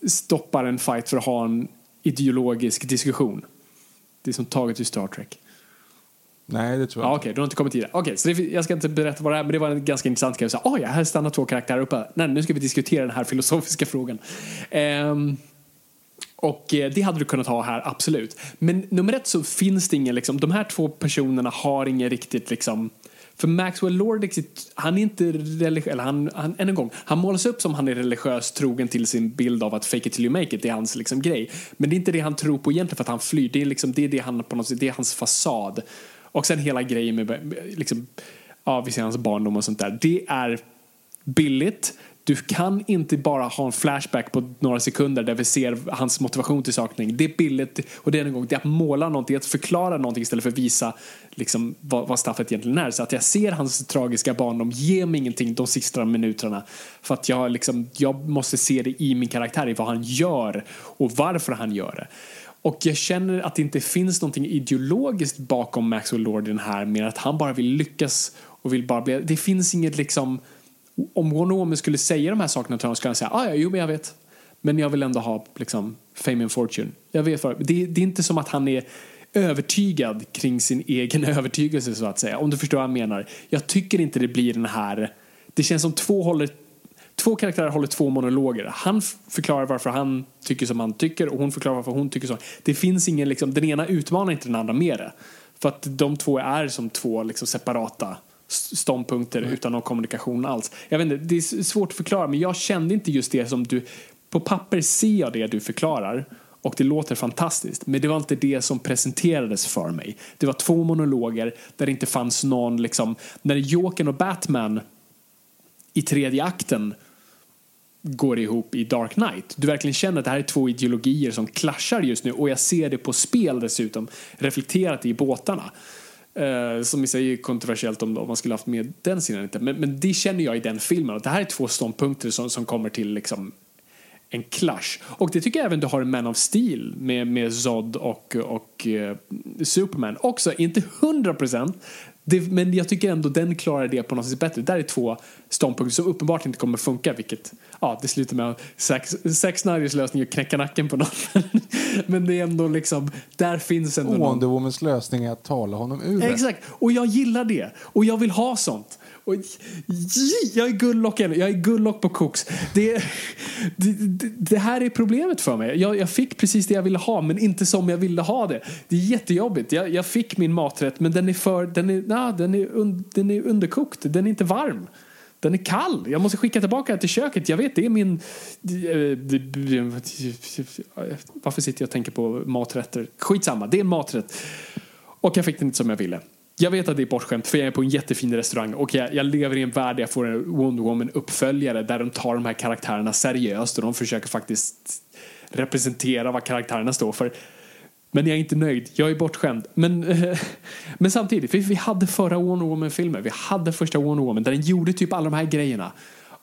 stoppar en fight för att ha en ideologisk diskussion? Det är som taget ur Star Trek.
Nej, det tror jag
ah, Okej, okay, du har inte kommit tidigare. Okej, okay, så det, jag ska inte berätta vad det är, men det var en ganska intressant grej. Ah, ja, här stannar två karaktärer uppe. Nej, nu ska vi diskutera den här filosofiska frågan. Um, och eh, det hade du kunnat ha här, absolut. Men nummer ett så finns det ingen, liksom, de här två personerna har ingen riktigt liksom för Maxwell Lord, han är inte religiös, eller han, han, än en gång, han målas upp som han är religiös trogen till sin bild av att fake it till you make it, det är hans liksom grej. Men det är inte det han tror på egentligen för att han flyr, det är liksom, det är det han på något sätt, det är hans fasad. Och sen hela grejen med liksom, ja, vi ser hans barndom och sånt där. Det är billigt. Du kan inte bara ha en flashback på några sekunder där vi ser hans motivation till sakning. Det är billigt och det är en gång det är att måla någonting, att förklara någonting istället för att visa liksom, vad, vad staffet egentligen är. Så att jag ser hans tragiska barndom, ge mig ingenting de sista minuterna. För att jag, liksom, jag måste se det i min karaktär, i vad han gör och varför han gör det. Och jag känner att det inte finns någonting ideologiskt bakom Maxwell Lord i den här mer att han bara vill lyckas och vill bara bli, det finns inget liksom om Wonder skulle säga de här sakerna till honom skulle han säga ah, ja, jo men jag vet men jag vill ändå ha liksom fame and fortune. Jag vet för, det, det är inte som att han är övertygad kring sin egen övertygelse så att säga. Om du förstår vad jag menar. Jag tycker inte det blir den här, det känns som två håller Två karaktärer håller två monologer. Han förklarar varför han tycker som han tycker och hon förklarar varför hon tycker så. Det finns ingen, liksom, den ena utmanar inte den andra mer. För att de två är som två liksom, separata ståndpunkter mm. utan någon kommunikation alls. Jag vet inte, det är svårt att förklara men jag kände inte just det som du, på papper ser jag det du förklarar och det låter fantastiskt men det var inte det som presenterades för mig. Det var två monologer där det inte fanns någon liksom, när Jokern och Batman i tredje akten går ihop i Dark Knight. Du verkligen känner att det här är två ideologier som klaschar just nu och jag ser det på spel dessutom reflekterat i båtarna. Uh, som i sig är kontroversiellt om, om man skulle haft med den sidan inte. Men, men det känner jag i den filmen. Att det här är två ståndpunkter som, som kommer till liksom en clash. Och det tycker jag även du har i Man of Steel med, med Zod och, och uh, Superman. Också, inte hundra procent, det, men jag tycker ändå den klarar det på något sätt bättre. Där är två ståndpunkter som uppenbart inte kommer funka, vilket ja, det slutar med att sex, sex Snyders lösning är att knäcka nacken på någon. men det är ändå liksom, där finns ändå någon...
Wonder Womans lösning är att tala honom ur.
Exakt, och jag gillar det. Och jag vill ha sånt. Och, jag är Gullock jag är Gullock på koks. Det, det, det, här är problemet för mig. Jag, jag, fick precis det jag ville ha men inte som jag ville ha det. Det är jättejobbigt. Jag, jag fick min maträtt men den är för, den är, na, den är, un, den är underkokt. Den är inte varm. Den är kall. Jag måste skicka tillbaka den till köket. Jag vet, det är min... Eh, varför sitter jag och tänker på maträtter? Skitsamma, det är en maträtt. Och jag fick den inte som jag ville. Jag vet att det är bortskämt för jag är på en jättefin restaurang och jag, jag lever i en värld där jag får en Wonder Woman-uppföljare där de tar de här karaktärerna seriöst och de försöker faktiskt representera vad karaktärerna står för. Men jag är inte nöjd, jag är bortskämd. Men, men samtidigt, vi, vi hade förra Wonder Woman-filmen, vi hade första Wonder Woman där den gjorde typ alla de här grejerna.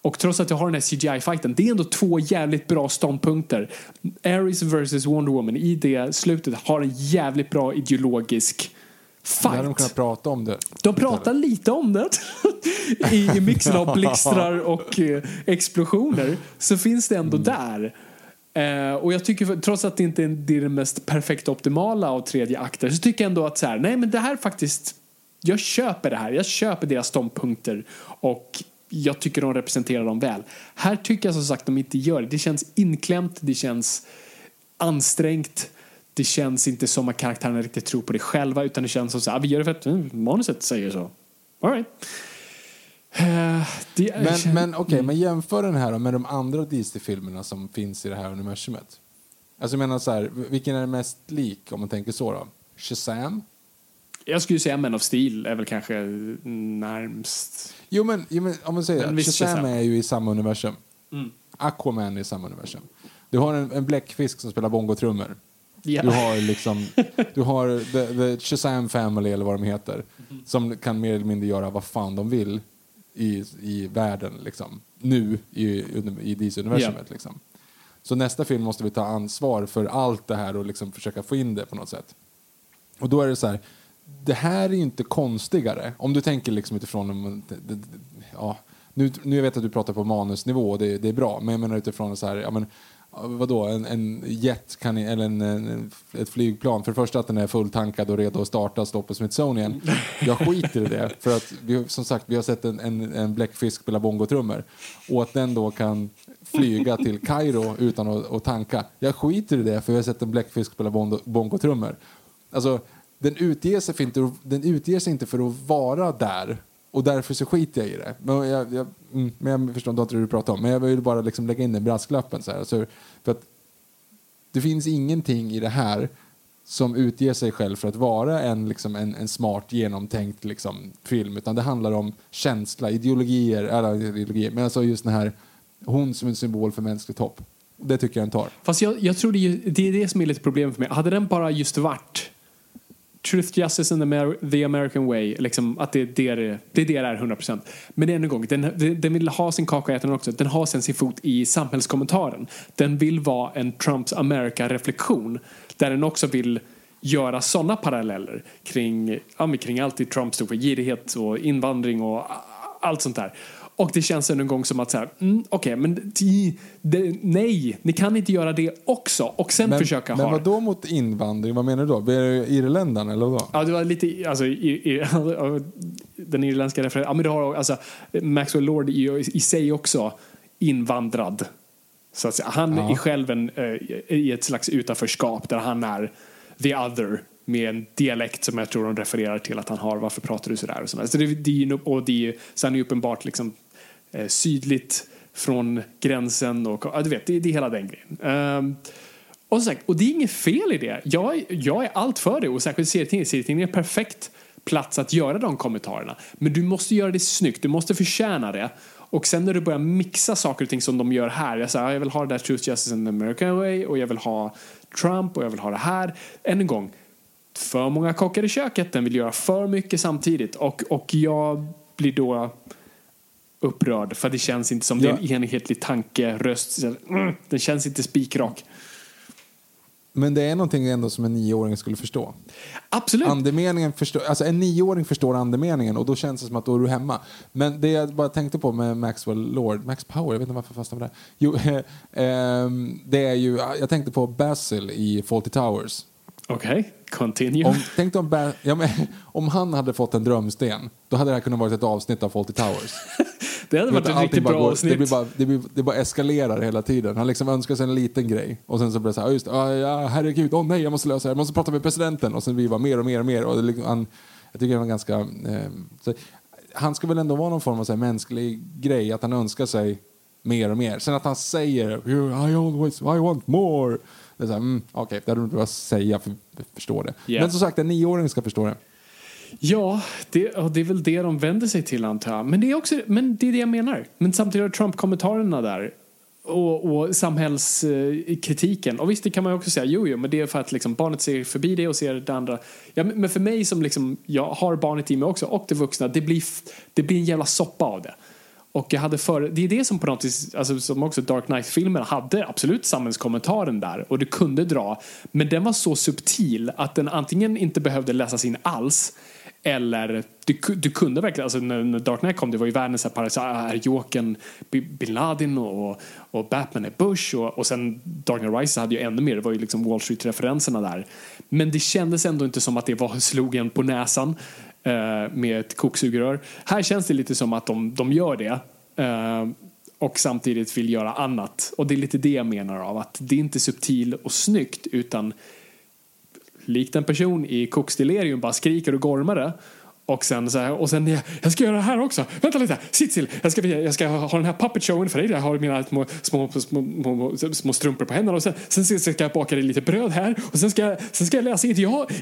Och trots att jag har den här CGI-fighten, det är ändå två jävligt bra ståndpunkter. Ares vs Wonder Woman i det slutet har en jävligt bra ideologisk fight. Där
de kunnat prata om det.
De pratar lite om det. I, mixen av blixtrar och eh, explosioner så finns det ändå mm. där. Eh, och jag tycker, trots att det inte är det, mest perfekta optimala av tredje akter så tycker jag ändå att så här, nej men det här faktiskt, jag köper det här. Jag köper deras ståndpunkter och jag tycker de representerar dem väl. Här tycker jag som sagt de inte gör det. Det känns inklämt, det känns ansträngt det känns inte som att karaktärerna riktigt tror på det själva utan det känns som så här, ah, vi gör det för att mm, manuset säger så. All right.
Uh, men men okej, okay, mm. men jämför den här med de andra DC-filmerna som finns i det här universumet. Alltså jag menar så här, vilken är mest lik om man tänker så då? Shazam?
Jag skulle säga Man of Steel är väl kanske närmst.
Jo men, jo, men om man säger Shazam, Shazam är ju i samma universum. Mm. Aquaman är i samma universum. Du har en, en bläckfisk som spelar bongotrummor. Yeah. Du har liksom, du har the, the Shazam Family eller vad de heter. Mm. Som kan mer eller mindre göra vad fan de vill i, i världen liksom. Nu i, i DC-universumet yeah. liksom. Så nästa film måste vi ta ansvar för allt det här och liksom försöka få in det på något sätt. Och då är det så här, det här är ju inte konstigare. Om du tänker liksom utifrån, ja, nu, nu jag vet att du pratar på manusnivå och det, det är bra, men jag menar utifrån så här, ja men vadå, en, en jet kan, eller en, en, ett flygplan. För det första att den är fulltankad och redo att starta och stå på Smithsonian. Jag skiter i det. För att vi, som sagt, vi har sett en, en, en bläckfisk spela bongotrummor. Och att den då kan flyga till Kairo utan att, att tanka. Jag skiter i det för jag har sett en bläckfisk spela bongotrummor. Alltså, den utger, sig inte, den utger sig inte för att vara där och därför så skiter jag i det. Men jag, jag, mm, men jag förstår inte vad du pratar om. Men jag vill bara liksom lägga in den brasklappen. Så här. Alltså, för att det finns ingenting i det här som utger sig själv för att vara en, liksom, en, en smart, genomtänkt liksom, film. Utan det handlar om känsla, ideologier, eller ideologier, men alltså just den här, hon som en symbol för mänskligt hopp. Det tycker jag den tar.
Fast jag, jag tror det det är det som är lite problem för mig. Hade den bara just varit Truth, Justice and the American Way, liksom, att det, det, är, det är det är 100%. Men ännu en gång, den, den vill ha sin kaka och äta den också. Den har sen sin fot i samhällskommentaren. Den vill vara en Trumps America-reflektion. Där den också vill göra sådana paralleller kring, ja, kring allt det Trump stod för girighet och invandring och allt sånt där. Och det känns en gång som att så här, mm, okej, okay, men de, nej, ni kan inte göra det också och sen
men,
försöka
men
ha
Men vad då mot invandring? Vad menar du då? Är det irländarna eller vad?
Ja, det var lite, alltså, i, i, den irländska referensen. Ja, men du har alltså, Maxwell Lord i, i sig också invandrad. Så att. Han ja. är själv en, uh, i ett slags utanförskap där han är the other med en dialekt som jag tror de refererar till att han har. Varför pratar du sådär? Och, sådär. Så det, det, och det, sen är det uppenbart liksom eh, sydligt från gränsen och ja, du vet, det, det är hela den grejen. Eh, och, sagt, och det är inget fel i det. Jag, jag är allt för det och särskilt serietidningar. Serietidningar är en perfekt plats att göra de kommentarerna. Men du måste göra det snyggt, du måste förtjäna det. Och sen när du börjar mixa saker och ting som de gör här. Jag säger, jag vill ha det där Truth, Justice and the American Way och jag vill ha Trump och jag vill ha det här. Än en gång, för många kockar i köket. Den vill göra för mycket samtidigt och, och jag blir då upprörd för det känns inte som ja. det är en enhetlig tanke, röst. Mm, den känns inte spikrak.
Men det är någonting ändå som en nioåring skulle förstå.
Absolut.
Andemeningen förstår, alltså en nioåring förstår andemeningen och då känns det som att då är du hemma. Men det jag bara tänkte på med Maxwell Lord, Max Power, jag vet inte varför jag fastnade på det. Jo, ehm, det är ju, jag tänkte på Basil i Fawlty Towers.
Okej, okay. continue.
Om, tänk om, ba, ja, men, om han hade fått en drömsten, då hade det här kunnat vara ett avsnitt av Fawlty Towers.
det hade varit ett riktigt bra går, avsnitt.
Det, blir bara, det, blir, det bara eskalerar hela tiden. Han liksom önskar sig en liten grej och sen så blir det så här, just ah, ja, herregud, åh oh, nej, jag måste lösa det, jag måste prata med presidenten och sen blir det bara mer och mer och mer. Och liksom, han, jag tycker han var ganska... Eh, så, han ska väl ändå vara någon form av så här, mänsklig grej, att han önskar sig mer och mer. Sen att han säger I always, I want more. Det är så här, mm, okej, okay, det hade du behövt säga för att förstå det. Yeah. Men som sagt, en nioåring ska förstå det.
Ja, det, det är väl det de vänder sig till antar jag. Men det är, också, men det, är det jag menar. Men samtidigt har Trump-kommentarerna där och, och samhällskritiken. Och visst, det kan man också säga, jo, jo, men det är för att liksom, barnet ser förbi det och ser det andra. Ja, men för mig som liksom, jag har barnet i mig också och det vuxna, det blir, det blir en jävla soppa av det. Och jag hade för, det är det som på något vis, alltså som också Dark Knight-filmen hade absolut samhällskommentaren där och det kunde dra. Men den var så subtil att den antingen inte behövde läsas in alls eller du, du kunde verkligen, alltså när, Dark Knight kom, det var ju världens här så är Jokern bin Laden och, och Batman är Bush och, och sen Dark Knight Rises hade ju ännu mer, det var ju liksom Wall Street-referenserna där. Men det kändes ändå inte som att det var slog på näsan Eh, med ett koksugrör. Här känns det lite som att de, de gör det eh, och samtidigt vill göra annat. Och det är lite det jag menar av att det är inte subtil och snyggt utan likt en person i koksdelirium bara skriker och gormar det. Och sen så här, och sen jag, jag ska göra det här också. Vänta lite, sitt still. Jag ska, jag ska ha den här puppet showen för dig. Jag har mina små, små, små, små, små strumpor på händerna och sen, sen ska jag baka dig lite bröd här och sen ska jag, sen ska jag läsa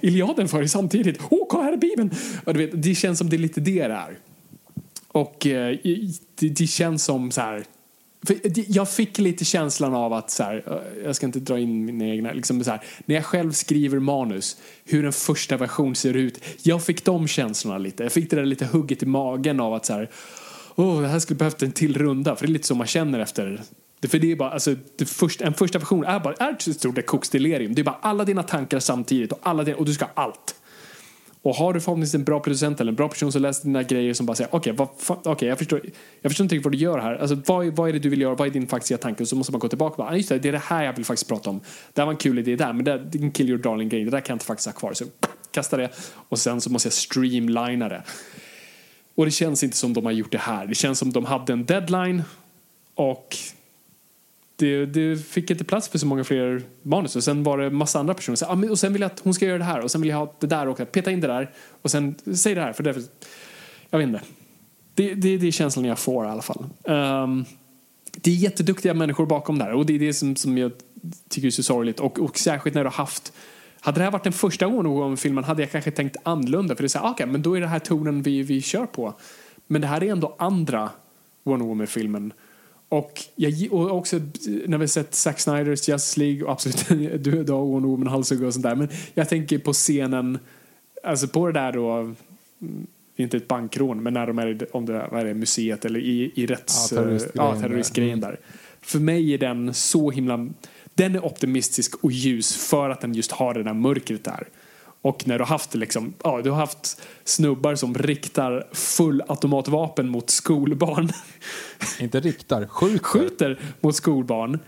Iliaden för dig samtidigt. Åh, oh, kolla här är Bibeln! Och du vet, det känns som det är lite det det är. Och eh, det, det känns som så här för jag fick lite känslan av att, så här, jag ska inte dra in mina egna, liksom så här, när jag själv skriver manus, hur en första version ser ut. Jag fick de känslorna lite. Jag fick det där lite hugget i magen av att så här, oh, det här skulle behövt en till runda. För det är lite så man känner efter för det är bara, alltså, det första, en första version är bara är ett stort kokstillerium. Det är bara alla dina tankar samtidigt och, alla dina, och du ska ha allt. Och har du förhoppningsvis en bra producent eller en bra person som läser dina grejer som bara säger okej, okay, okay, jag, förstår, jag förstår inte vad du gör här. Alltså, vad, vad är det du vill göra? Vad är din faktiska tanke? Och så måste man gå tillbaka och bara, ah, just det, det är det här jag vill faktiskt prata om. Det här var en kul idé där, men det, är en kill your darling grej. Det där kan jag inte faktiskt ha kvar. Så kasta det och sen så måste jag streamlina det. Och det känns inte som de har gjort det här. Det känns som de hade en deadline och det, det, fick inte plats för så många fler manus. Och sen var det massa andra personer. Så, ah, och sen vill jag att hon ska göra det här och sen vill jag ha det där och peta in det där. Och sen säg det här. För det, jag vet inte. Det, det, det är känslan jag får i alla fall. Um, det är jätteduktiga människor bakom där och det är det som, som jag tycker är så sorgligt. Och, och särskilt när du har haft hade det här varit den första Wonder hade jag kanske tänkt annorlunda. För det är så här, ah, okay, men då är det här tonen vi, vi kör på. Men det här är ändå andra Wonder Woman-filmen. Och, jag, och också när vi sett Zack Snyders Justice League och absolut du har Wonder Woman halshugga och sånt där. Men jag tänker på scenen, alltså på det där då, mm, inte ett bankrån, men när de är om det är museet eller i, i rätts... Ja, terroristgrejen, ja, terroristgrejen där. För mig är den så himla, den är optimistisk och ljus för att den just har det där mörkret där. Och när du har haft, liksom, ja, du har haft snubbar som riktar fullautomatvapen mot skolbarn.
Inte riktar, skjuter.
Skjuter mot skolbarn.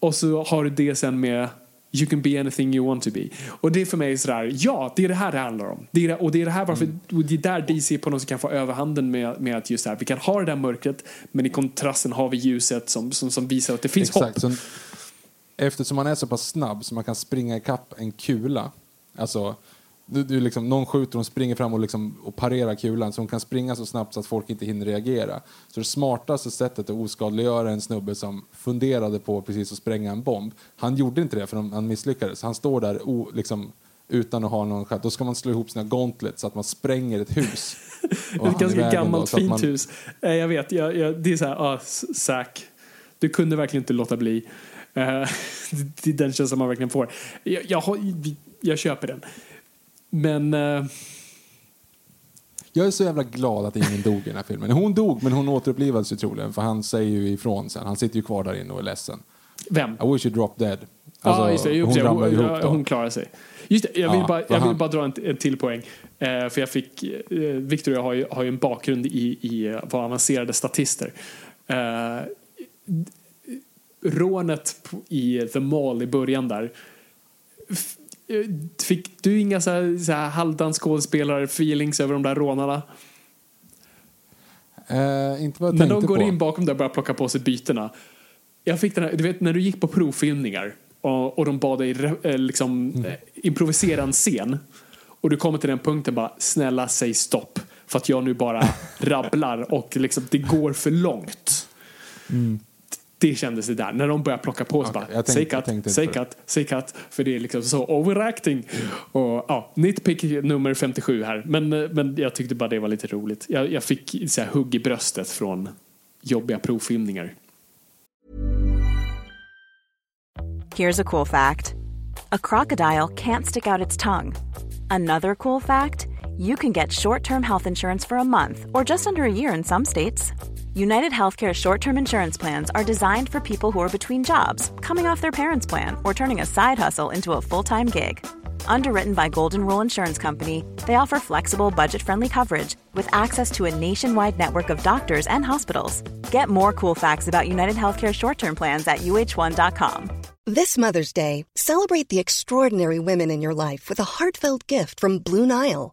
Och så har du det sen med You can be anything you want to be. Och det är för mig sådär, ja, det är det här det handlar om. Det är, och det är det här varför, mm. det är där DC på något sätt kan få överhanden med, med att just det här, vi kan ha det där mörkret, men i kontrasten har vi ljuset som, som, som visar att det finns Exakt, hopp. Så,
eftersom man är så pass snabb så man kan springa ikapp en kula, alltså du, du liksom, någon skjuter, hon springer fram och, liksom, och parerar kulan så hon kan springa så snabbt så att folk inte hinner reagera. Så det smartaste sättet att oskadliggöra en snubbe som funderade på precis att spränga en bomb, han gjorde inte det för han misslyckades. Han står där o, liksom, utan att ha någon chans. Då ska man slå ihop sina gauntlets så att man spränger ett hus.
ett ganska gammalt då, fint man... hus. Jag vet, jag, jag, det är så här, ah, Zack, du kunde verkligen inte låta bli. Uh, det är den känslan man verkligen får. Jag, jag, jag köper den. Men... Uh...
Jag är så jävla glad att ingen dog i den här filmen. Hon dog, men hon återupplivades ju troligen, för han säger ju ifrån sen. Han sitter ju kvar där inne och är ledsen.
Vem?
I wish you drop dead. Alltså,
just det.
hon
Hon,
ramlar
hon,
ihop då.
hon klarar sig. Just det, jag vill,
Ja,
bara, jag vill bara dra en, en till poäng. Eh, för jag fick, eh, Victor och jag har ju, har ju en bakgrund i, i eh, vara avancerade statister. Eh, rånet i The Mall i början där. Eh, Fick du inga så här, så här halvdans skådespelar-feelings över de där rånarna?
Eh, inte vad jag
När de går
på.
in bakom där och börjar plocka på sig bytena. Jag fick den här, du vet när du gick på provfilmningar och, och de bad dig eh, liksom,
Mm.
improvisera en scen och du kommer till den punkten bara snälla säg stopp för att jag nu bara rabblar och liksom, det går för långt. Det kändes det där. När de börjar plocka på sig
Mm. Okej,
bara säg cut, säg cut, säg cut. För det är liksom så overacting. Och ja, nitpick nummer 57 här. Men, eh, men jag tyckte bara det var lite roligt. Jag, jag fick så här, hugg i bröstet från jobbiga provfilmningar.
Here's a cool fact a crocodile can't stick out its tongue. Another cool fact you can get short term health insurance for a month or just under a year in some states. United Healthcare short term insurance plans are designed for people who are between jobs, coming off their parents' plan, or turning a side hustle into a full time gig. Underwritten by Golden Rule Insurance Company, they offer flexible, budget friendly coverage with access to a nationwide network of doctors and hospitals. Get more cool facts about United Healthcare short term plans at uh1.com.
This Mother's Day, celebrate the extraordinary women in your life with a heartfelt gift from Blue Nile.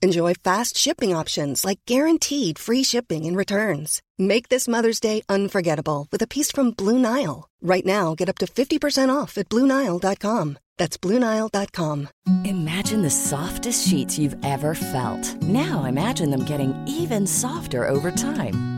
Enjoy fast shipping options like guaranteed free shipping and returns. Make this Mother's Day unforgettable with a piece from Blue Nile. Right now, get up to 50% off at BlueNile.com. That's BlueNile.com.
Imagine the softest sheets you've ever felt. Now imagine them getting even softer over time.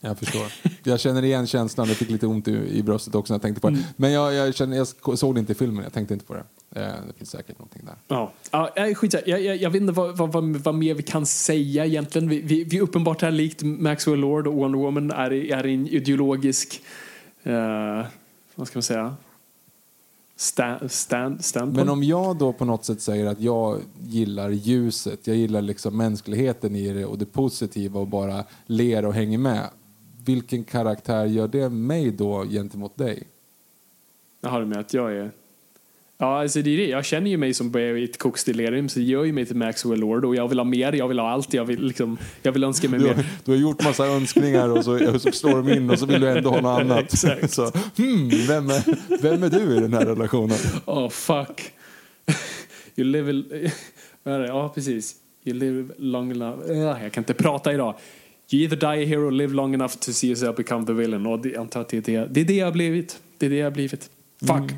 Jag förstår. Jag känner igen känslan. Jag fick lite ont i, i bröstet också när jag tänkte på det. Men jag, jag, känner, jag såg det inte i filmen. Jag tänkte inte på det. Eh, Det finns säkert någonting där.
Ja, ja nej, skit jag, jag, jag vet inte vad, vad, vad, mer vi kan säga egentligen. Vi, vi, vi uppenbart här likt Maxwell Lord och Wonder Woman är, är en ideologisk, eh, vad ska man säga, stand, stand.
Men om jag då på något sätt säger att jag gillar ljuset, jag gillar liksom mänskligheten i det och det positiva och bara ler och hänger med. Vilken karaktär gör det mig då gentemot dig?
Jag har det med att jag är... Ja, alltså det är det. Jag känner ju mig som i ett koksdelirium så det gör ju mig till Maxwell Lord och jag vill ha mer, jag vill ha allt, jag vill liksom, jag vill önska mig
Du har,
mer.
du har gjort massa önskningar och så, så slår de in och så vill du ändå ha något annat.
Exakt.
Så, hmm, vem, är, vem är du i den här relationen?
Oh fuck. You live... a-? Ja, precis. You live long enough... Ugh, Jag kan inte prata idag. You either die a hero live long enough to see yourself become the villain. Och det, jag antar att det är det, det är det jag har blivit. Det är det jag har blivit. Fuck.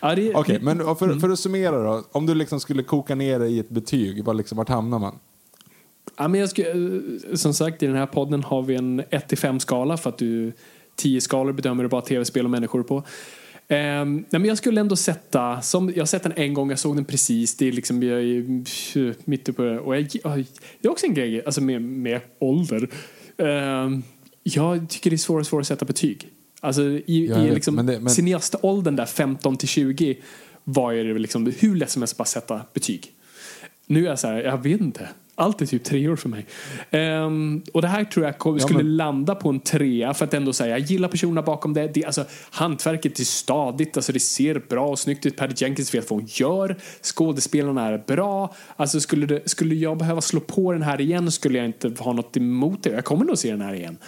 ja, det,
Okej,
det-
men för, för att summera då. Om du liksom skulle koka ner det i ett betyg, var liksom, vart hamnar man?
Ja, men jag skulle, eh, som sagt, i den här podden har vi en 1-5-skala för att du 10 skalor bedömer du bara tv-spel och människor på. Ehm, nej, men jag skulle ändå sätta, som, jag har sett den en gång, jag såg den precis, det är liksom, jag är mitt uppe, och jag, det är också en grej, alltså med, med ålder. Ehm, jag tycker det är svårare och svårare att sätta betyg. Alltså i, i liksom
men det- men-
cineaståldern där 15 till 20 var det liksom hur lätt som helst att bara sätta betyg. Nu är jag så här, jag vet inte. Allt är typ tre år för mig. Ehm, och det här tror jag kom,
Ja,
skulle
men-
landa på en trea för att ändå säga jag gillar personerna bakom det. det alltså, hantverket är stadigt, alltså, det ser bra och snyggt ut. Patty Jenkins vet vad hon gör. Skådespelarna är bra. Alltså, skulle, det, skulle jag behöva slå på den här igen skulle jag inte ha något emot det. Jag kommer nog se den här igen.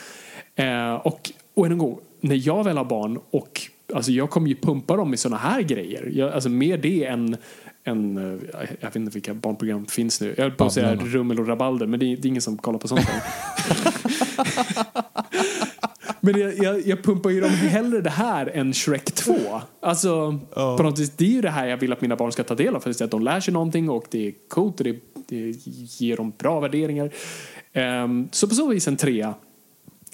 Eh, och, och än en gång, när jag väl har barn och alltså jag kommer ju pumpa dem i såna här grejer. Jag, alltså mer det än en, eh, jag vet inte vilka barnprogram finns nu. Jag höll på att säga. Rummel och Rabalder men det är, det är ingen som kollar på sånt här. Men jag, jag, jag pumpar ju dem hellre det här än Shrek 2. Alltså, på något vis, det är ju det här jag vill att mina barn ska ta del av. För att de lär sig någonting och det är coolt och det, det ger dem bra värderingar. Ehm, så på så vis en trea.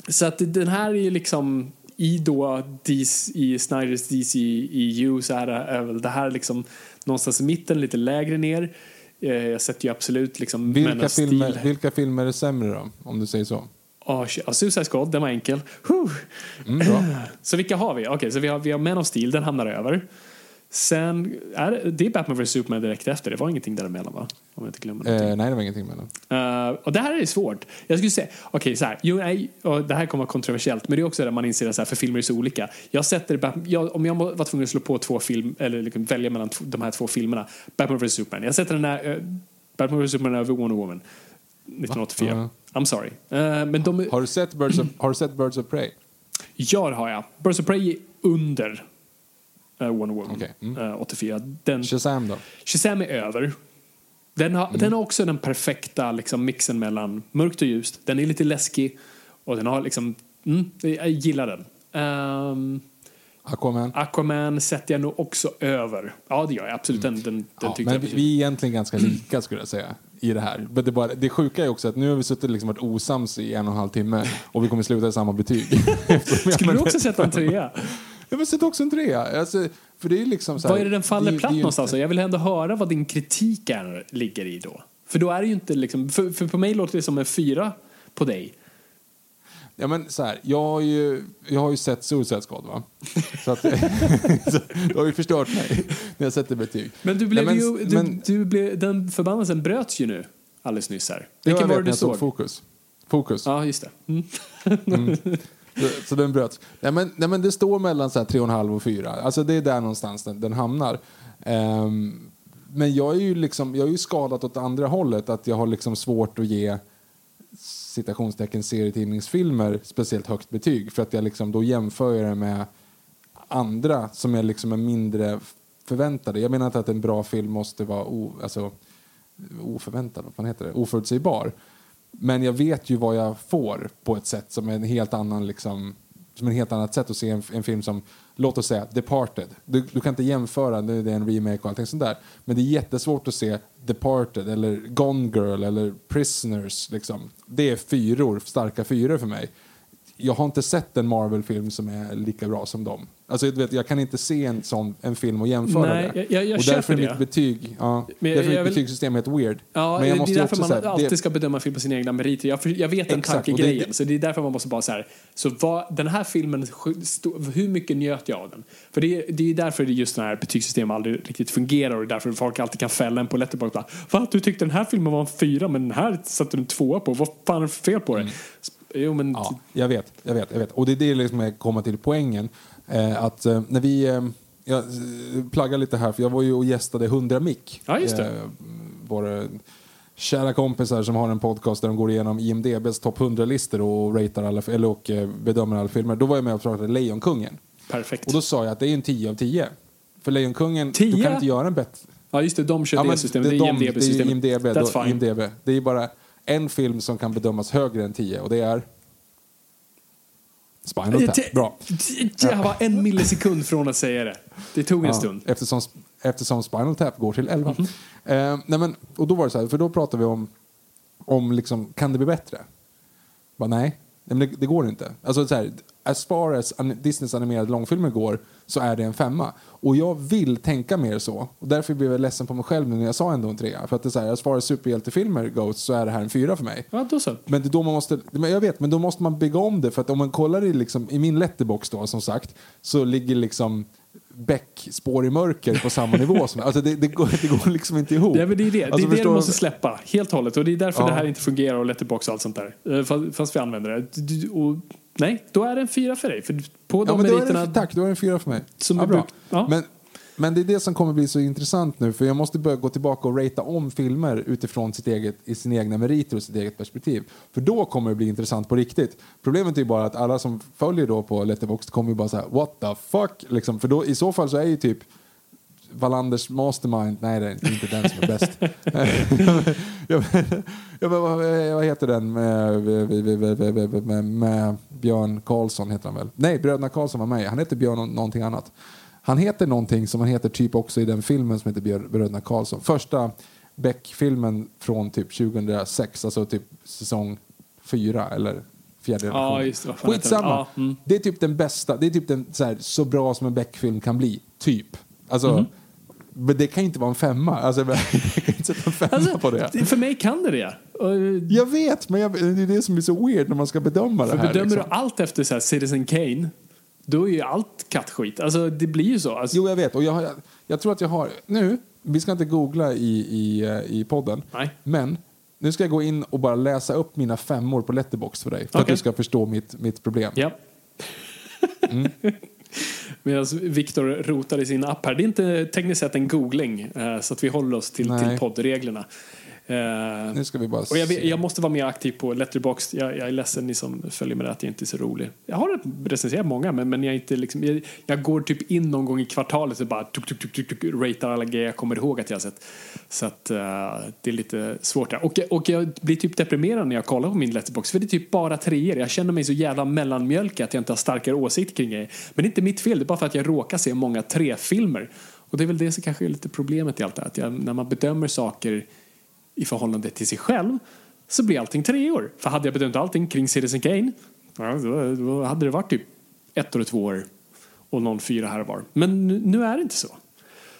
Så att den här är ju liksom i då DC, i Snyders DC EU så är, är väl det här liksom någonstans i mitten, lite lägre ner. Eh, jag sätter ju absolut liksom
Vilka filmer,
Steel.
vilka filmer är sämre då? Om du säger så.
Oh, shit. Ja, Suicide Squad, den var enkel.
Mm.
Så vilka har vi? Okej, så vi har, vi har Man of Steel, den hamnar över. Sen, är det, är Batman vs Superman direkt efter, det var ingenting däremellan va? Om jag inte glömmer någonting.
Eh, nej, det var ingenting med den.
Eh, och det här är svårt. Jag skulle säga, okej så här, jo, nej, och det här kommer vara kontroversiellt, men det är också där man inser att för filmer är så olika. Jag sätter, jag, om jag var tvungen att slå på två film, eller liksom välja mellan de här två filmerna, Batman vs Superman. Jag sätter den här, uh, Batman vs Superman över Wonder Woman. 1984.
Va?
I'm sorry. Eh, men de,
Har du sett Birds of, har du sett Birds of Prey?
Ja, det har jag. Birds of Prey är under uh, Wonder Woman.
Okej, mm.
Eh, 84. Den,
Shazam då?
Shazam är över. Den har,
Mm.
den har också den perfekta liksom, mixen mellan mörkt och ljust. Den är lite läskig och den har liksom... Mm, jag gillar den. Ehm,
Aquaman?
Aquaman sätter jag nog också över. Ja, det gör jag absolut. Den, den, den
Mm. Ja,
tyckte
men
jag
vi, vi är egentligen ganska lika skulle jag säga i det här. Men det, bara, det sjuka är också att nu har vi suttit och liksom varit osams i en och en halv timme och vi kommer sluta i samma betyg.
Skulle du också sätta en trea?
Jag vill sätta också en trea. Alltså, för det är liksom så här,
Vad är det den faller
det-
platt
det
någonstans?
inte-
Jag vill ändå höra vad din kritik är, ligger i då. För då är det ju inte liksom, för, för på mig låter det som en fyra på dig.
Ja, men så här, jag, har ju, jag har ju sett Suicide Squad va? Så att, så, du har ju förstört mig när jag sätter betyg.
Men du blev
Nej, men-
ju, du,
men-
du blev, den förbannelsen bröts ju nu alldeles nyss här. Vilken var det du såg?
Fokus. Fokus.
Ja, just det. Mm.
Så, så den bröts. Nej men, nej men det står mellan så här 3,5 och 4. Alltså det är där någonstans den, den hamnar. Um, men jag är ju liksom, jag är ju skadat åt andra hållet. Att jag har liksom svårt att ge citationstecken serietidningsfilmer speciellt högt betyg. För att jag liksom, då jämför jag det med andra som är liksom är mindre förväntade. Jag menar inte att en bra film måste vara o, alltså, oförväntad, vad fan heter det? oförutsägbar. Men jag vet ju vad jag får på ett sätt som är en helt annan liksom, som en helt annat sätt att se en, en film som, låt oss säga, Departed. Du, du kan inte jämföra, nu är det en remake och allting sånt där. Men det är jättesvårt att se Departed eller Gone Girl eller Prisoners. Liksom. Det är fyror, starka fyror för mig. Jag har inte sett en Marvel-film som är lika bra som dem. Alltså, du vet, jag kan inte se en, sån, en film och jämföra
Nej,
det.
jag- jag-
och därför är
det.
mitt betyg, ja,
Men jag-
därför är
jag
mitt
vill-
betygssystem helt weird.
Ja,
Men jag
det
måste
är
ju
därför man
säga,
alltid
det-
ska bedöma film på sina egna meriter. Jag, jag vet den
det-
tankegrejen, så det är därför man måste bara så här. Så vad, den här filmen, hur mycket njöt jag av den? För det är, det är därför det just den här betygssystemet aldrig riktigt fungerar och därför folk alltid kan fälla en på Letterboxd. Va? Du tyckte den här filmen var en fyra men den här satte du en tvåa på. Vad fan är det för fel på det? Jo men...
Mm. Ja, jag vet, jag vet, jag vet. Och det är det liksom jag kommer till poängen. Eh, att eh, när vi, eh, jag eh, plaggar lite här, för jag var ju och gästade 100 Mick.
Ja, just det.
Eh, våra kära kompisar som har en podcast där de går igenom IMDBs topp 100-listor och, ratear alla, eller, och eh, bedömer alla filmer. Då var jag med och pratade Lejonkungen.
Perfekt.
Och då sa jag att det är en 10 av 10. För Lejonkungen, du
10?
kan inte göra en bättre.
Ja just det, de kör
Ja,
det systemet.
det, är
IMDB-systemet.
IMDB,
That's
då,
fine.
IMDB. Det är bara en film som kan bedömas högre än 10 och det är Spinal Tap. Bra.
Jag var en millisekund från att säga det. Det tog en
Ja,
stund.
Eftersom, eftersom Spinal Tap går till 11.
Mhm.
eh, nej men, och då var det så här, för då pratade vi om, om liksom, kan det bli bättre? Bara, nej, nej men det, det går inte. Alltså, så här, as far as Disneys animerade långfilmer går så är det en femma. Och jag vill tänka mer så. Och därför blev jag ledsen på mig själv nu när jag sa ändå en trea. För att det är så här, as far as superhjältefilmer goes så är det här en fyra för mig.
Ja, då så.
Men då man måste, men jag vet, men då måste man bygga om det. För att om man kollar i, liksom, i min letterbox då, som sagt, så ligger liksom Beck spår i mörker på samma nivå. Som, alltså det, det, går, det går liksom inte ihop.
Ja, men det är det,
Alltså,
det, är det du måste släppa helt och hållet. Och det är därför
Ja.
det här inte fungerar och Letterbox och allt sånt där. Eh, Fast, vi använder det. Och, nej, då är det en fyra för dig. För på
Ja,
de
då är
meriterna...
det, tack, då är det en fyra för mig.
Som
ja, bra.
ja.
Men, men det är det som kommer bli så intressant nu, för jag måste börja gå tillbaka och ratea om filmer utifrån sitt eget, i sina egna meriter och sitt eget perspektiv. För då kommer det bli intressant på riktigt. Problemet är ju bara att alla som följer då på Letterboxd kommer ju bara säga what the fuck, liksom. för då, i så fall så är ju typ Wallanders Mastermind. Nej, det är inte den som är bäst. jag, jag, vad, heter den med, med, med, med Björn Karlsson? heter han väl? Nej, Bröderna Karlsson var med. Han heter Björn någonting annat. Han heter någonting som han heter typ också i den filmen som heter Bröderna Karlsson. Första Beck-filmen från typ 2006, alltså typ säsong fyra eller fjärde
Ja, just
Skitsamma.
Ja, mm.
Det är typ den bästa, det är typ den så, här, så bra som en Beck-film kan bli. Typ. Alltså,
Mhm.
men det kan ju inte vara en femma. Alltså, jag kan inte sätta en femma
Alltså,
på det.
För mig kan det det.
Jag vet, men jag, det är det som är så weird när man ska bedöma
För
det här.
bedömer
liksom.
du allt efter så här Citizen Kane, då är ju allt kattskit. Alltså det blir ju så. Alltså,
Jo, jag vet. Och jag, har, jag tror att jag har... Nu, vi ska inte googla i, i, eh, i podden.
Nej.
Men nu ska jag gå in och bara läsa upp mina femmor på Letterbox för dig. För att
Okej.
du ska förstå mitt, mitt problem.
Ja.
Mm.
Medan Viktor rotar i sin app här. Det är inte tekniskt sett en googling, eh, så att vi håller oss till,
Nej.
till poddreglerna. Eh,
Nu ska vi bara
och jag, jag måste vara mer aktiv på Letterboxd. Jag, jag är ledsen ni som följer med det att jag inte är så rolig. Jag har recenserat många men, men jag, är inte liksom, jag, jag går typ in någon gång i kvartalet och bara tuk, tuk, tuk, tuk, tuk, ratear alla grejer jag kommer ihåg att jag har sett. Så att eh, det är lite svårt där. Och, och jag blir typ deprimerad när jag kollar på min Letterboxd för det är typ bara treor. Jag känner mig så jävla mellanmjölk att jag inte har starkare åsikter kring grejer. Men det är inte mitt fel, det är bara för att jag råkar se många tre-filmer. Och det är väl det som kanske är lite problemet i allt det här. Att jag, när man bedömer saker i förhållande till sig själv så blir allting treor. För hade jag bedömt allting kring Citizen Kane ja, då, då hade det varit typ ett och två år och någon fyra här och var. Men nu, nu är det inte så.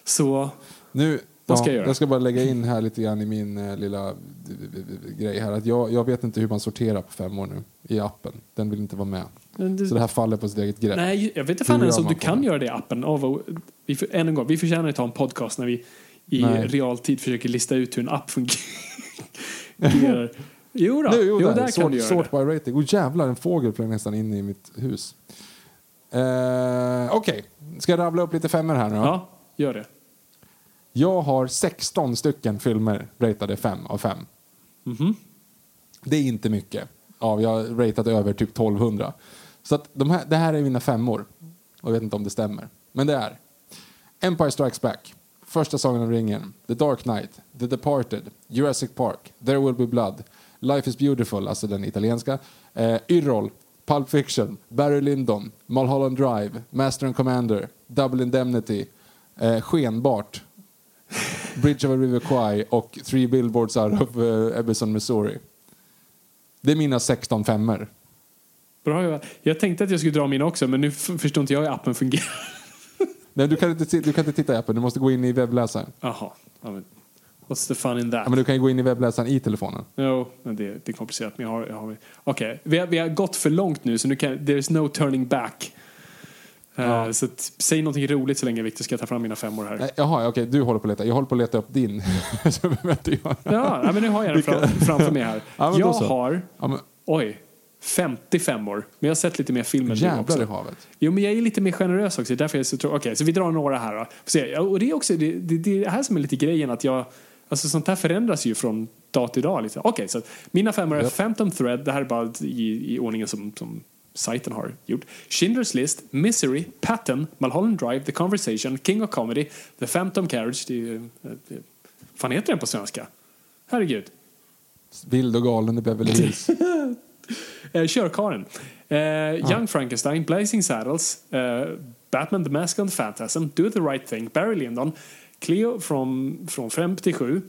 Så
Nu,
Vad ska jag göra?
Jag ska bara lägga in här lite grann i min eh, lilla eh, grej här. Att jag, jag vet inte hur man sorterar på fem år nu i appen. Den vill inte vara med.
Det-
Så det här faller på sitt eget grepp.
Nej, jag vet inte fan ens om du kan
det?
göra det i appen. Av vi, än en gång, vi förtjänar att ta en podcast när vi i
Nej.
realtid försöker lista ut hur en app fungerar. jo då,
Nu, jo,
jo,
där.
där,
sort,
kan du göra
sort
det.
by rating. Oh jävlar, en fågel flög nästan in i mitt hus. Eh, Okej, ska jag rabbla upp lite femmer här nu då?
Ja, gör det.
Jag har 16 stycken filmer ratade 5 av 5.
Mhm.
Det är inte mycket. Ja, jag har ratat över typ 1200. Så att de här, det här är mina femmor. Och jag vet inte om det stämmer. Men det är Empire Strikes Back, Första Sagan om ringen, The Dark Knight, The Departed, Jurassic Park, There Will Be Blood, Life is Beautiful, alltså den italienska, eh, Yrrol, Pulp Fiction, Barry Lyndon, Mulholland Drive, Master and Commander, Double Indemnity, eh, Skenbart, Bridge of a River Kwai och Three Billboards Out of eh, uh, Ebbison, Missouri. Det är mina 16 femmor.
Bra, jag, jag tänkte att jag skulle dra mina också, men nu förstår inte jag hur appen fungerar.
Nej, du, kan inte, du kan inte titta i appen, du måste gå in i webbläsaren.
Jaha. Ja, men, what's the fun in that?
Ja, men du kan ju gå in i webbläsaren i telefonen.
Jo, men det, det är komplicerat. Men jag har, jag har, Okej, vi, har, vi har gått för långt nu så nu kan, there's no turning back. Eh,
Ja.
så att, säg någonting roligt så länge Victor ska ta fram mina femmor här.
Jaha, okej, du håller på att leta. Jag håller på att leta upp din. Så behöver inte jag.
Ja, men nu har jag den fram, framför mig här.
Ja,
jag
så.
har,
men,
oj, 55 år. Men jag har sett lite mer film än du
jävlar
också.
i havet.
Jo, men jag är lite mer generös också. Därför jag är så tro- Okej, så vi drar några här då. Se. Och det är också det, det, det är det här som är lite grejen att jag... Alltså sånt här förändras ju från dag till dag. Lite. Okej, så att mina femmor är
Japp.
Phantom Thread. Det här är bara i, i ordningen som, som sajten har gjort. Schindler's List, Misery, Patton, Mulholland Drive, The Conversation, King of Comedy, The Phantom Carriage. Det är ju... eh, fan heter den på svenska? Herregud.
Vild och galen i Beverly Hills.
Eh, Körkaren. Eh, Young Frankenstein, Blazing Saddles, eh, Batman the Mask and the Phantasm, Do the Right Thing, Barry Lyndon, Cleo från, från 5 till 7.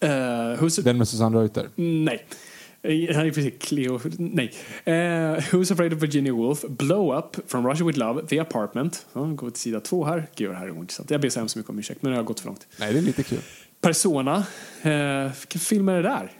Eh,
Den med Susanne Reuter.
nej. Eh, Nej, precis. Cleo. Nej. Eh, Who's Afraid of Virginia Woolf, Blow Up, From Russia With Love, The Apartment. Ja, går till sida två här. Gud, det här är ointressant. Jag ber så hemskt mycket om ursäkt, men nu har jag gått för långt.
Nej, det är lite kul.
Persona. Eh, vilken film är det där?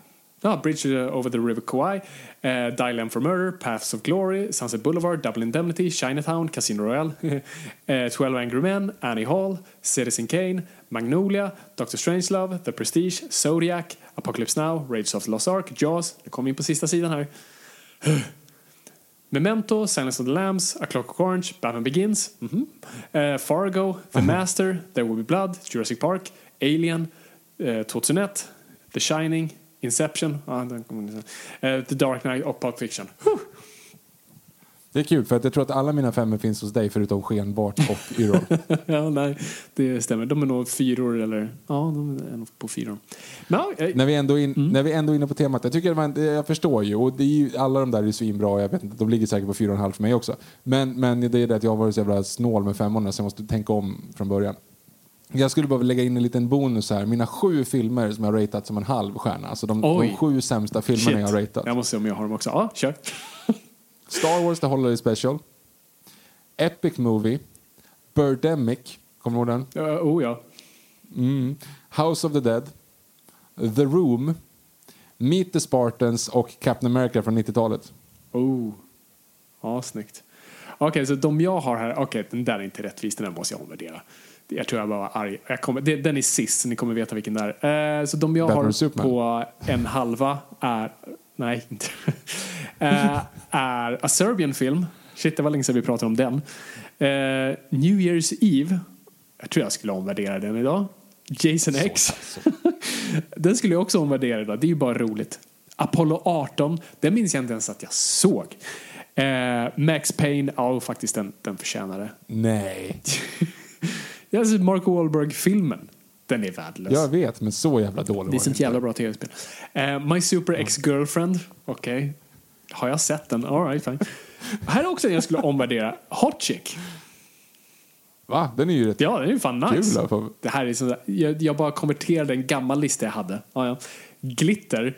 Ja, Bridge over the River Kwai, eh, Dial M for Murder, Paths of Glory, Sunset Boulevard, Double Indemnity, Chinatown, Casino Royale, eh, 12 Angry Men, Annie Hall, Citizen Kane, Magnolia, Doctor Strangelove, The Prestige, Zodiac, Apocalypse Now, Rage of the Lost Ark, Jaws, det kommer in på sista sidan här. Memento, Silence of the Lambs, A Clockwork Orange, Batman Begins, mhm. eh, Fargo, The Master, There Will Be Blood, Jurassic Park, Alien, eh, 2001, The Shining, Inception, ja, eh, The Dark Knight och Pulp Fiction. Huh.
Det är kul för att jag tror att alla mina femmor finns hos dig förutom Skenbart och Yrrol.
ja, nej, det stämmer. De är nog fyror eller... Ja, de är nog på fyror. Men, ja, eh,
när, vi ändå in, när vi ändå är inne på temat, jag, tycker man, jag förstår ju, och det är ju, alla de där är svinbra, jag vet inte, de ligger säkert på fyra och en halv för mig också. Men, men det är det att jag har varit så jävla snål med femmorna så jag måste tänka om från början. Jag skulle bara lägga in en liten bonus här. Mina sju filmer som jag har ratat som en halv stjärna. Alltså de,
Oj.
de sju sämsta filmerna
shit.
jag har ratat.
Jag måste se om jag har dem också. Ja, kör.
Star Wars The Holiday Special. Epic Movie. Birdemic. Kommer du ihåg den?
Uh, oh ja.
Mm. House of the Dead. The Room. Meet the Spartans och Captain America från 90-talet.
Oh. Ja, snyggt. Okej, så de jag har här, okej, den där är inte rättvis, den där måste jag omvärdera. Jag tror jag bara var arg. Jag kommer, det, den är sist, så ni kommer veta vilken det är. Eh, så de jag
Batman
har
Superman.
på en halva är, nej, inte. eh, är A Serbian film. Shit, det var länge sedan vi pratade om den. Eh, New Year's Eve. Jag tror jag skulle omvärdera den idag. Jason X. den skulle jag också omvärdera idag. Det är ju bara roligt. Apollo 18. Den minns jag inte ens att jag såg. Eh, Max Payne. Ja, faktiskt den, den förtjänar det.
Nej.
Har sett Mark Wahlberg-filmen. Den är värdelös.
Jag vet, men så jävla dålig
det är
inte.
jävla bra tv-spel. Eh, My Super Ex-Girlfriend. Okej. Har jag sett den? All right, fine. Här är också en jag skulle omvärdera. Hot Chick.
Va? Den är ju rätt
Ja, den är ju fan nice.
kul. Alltså.
Det här är sånt där, jag, jag bara konverterade en gammal lista jag hade. Ja, ja. Glitter.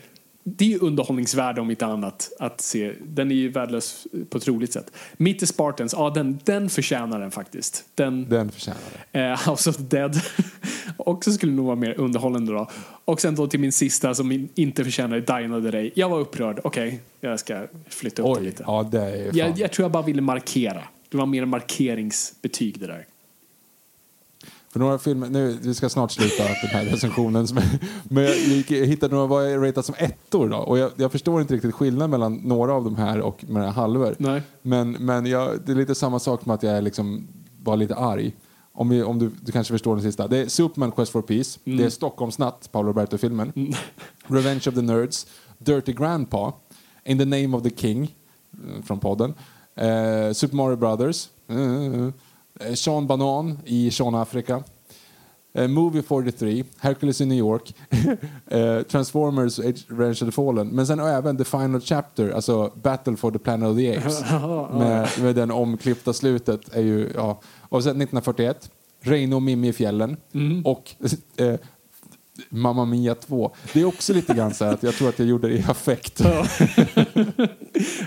Det är ju underhållningsvärde om inte annat att se. Den är ju värdelös på ett roligt sätt. Meet the Spartans, ja den, den förtjänar den faktiskt. Den,
Den förtjänar det.
Eh, House of the Dead. också skulle nog vara mer underhållande då. Och sen då till min sista som in- inte förtjänar Dying of the Day. Jag var upprörd. Okej, jag ska flytta upp det
Oj,
lite.
ja det är fan.
Jag, jag tror jag bara ville markera. Det var mer markeringsbetyg det där.
För några filmer, nu, vi ska snart sluta den här recensionen. som- Men jag, gick, jag hittade några vad jag ratat som ettor då. Och jag, jag förstår inte riktigt skillnaden mellan några av de här och mina halvor.
Nej.
Men, men jag, det är lite samma sak med att jag är liksom bara lite arg. Om, vi, om du, du kanske förstår den sista. Det är Superman Quest for Peace. Det är Stockholmsnatt, Paolo Roberto-filmen. Revenge of the Nerds. Dirty Grandpa. In the Name of the King. eh, Från podden. Eh, Super Mario Brothers. Eh, Sean Banan i Sean Afrika. Eh, Movie 43, Hercules in New York, eh, Transformers, Revenge of the Fallen. Men sen även The Final Chapter, alltså Battle for the Planet of the Apes. med, med den omklippta slutet. Är ju, ja. Och sen 1941, Reino och Mimmi i fjällen. Och eh, Mamma Mia 2. Det är också lite grann så att jag tror att jag gjorde det i affekt.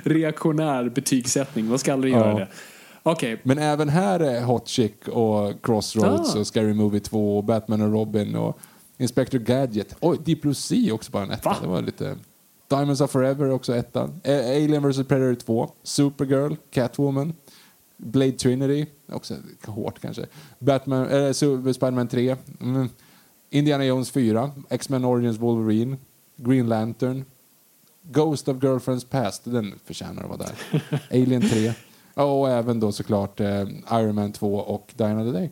Reaktionär betygssättning. Man ska aldrig
Ja.
göra det. Okej,
Men även här är Hot Chick och Crossroads
Ah.
och Scary Movie 2 och Batman och Robin och Inspector Gadget. Oj, Deep Blue Sea också bara en etta.
Va?
Det var lite... Diamonds Are Forever också ettan. Eh, Alien vs Predator 2. Supergirl, Catwoman. Blade Trinity, också hårt kanske. Batman, äh, Spiderman 3. Mm. Indiana Jones 4. X-Men Origins Wolverine. Green Lantern. Ghost of Girlfriend's Past, den förtjänar att vara där. Alien 3. Och även då såklart eh, Iron Man 2 och Die Another Day.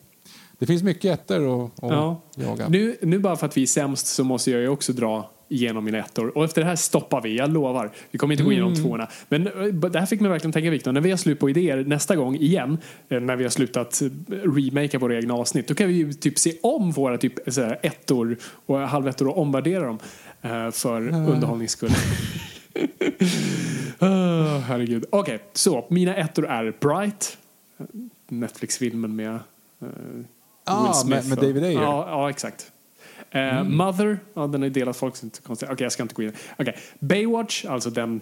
Det finns mycket ettor att
Ja.
jaga.
Nu, nu bara för att vi är sämst så måste jag ju också dra igenom mina ettor. Och efter det här stoppar vi, jag lovar. Vi kommer inte gå igenom tvåorna. Men eh, det här fick mig verkligen tänka Viktor, när vi har slut på idéer nästa gång igen, eh, när vi har slutat eh, remakea våra egna avsnitt, då kan vi ju typ se om våra typ så här, ettor och halvettor och omvärdera dem för underhållnings skull. Ah, herregud. Okej, så mina ettor är Bright, Netflix-filmen med eh,
Ah,
Will Smith.
med- med David Ayer.
Ja, ja exakt. Eh, Mother, ja, den är delad folk, så inte konstigt. Okej, jag ska inte gå in. Okej, Baywatch, alltså den,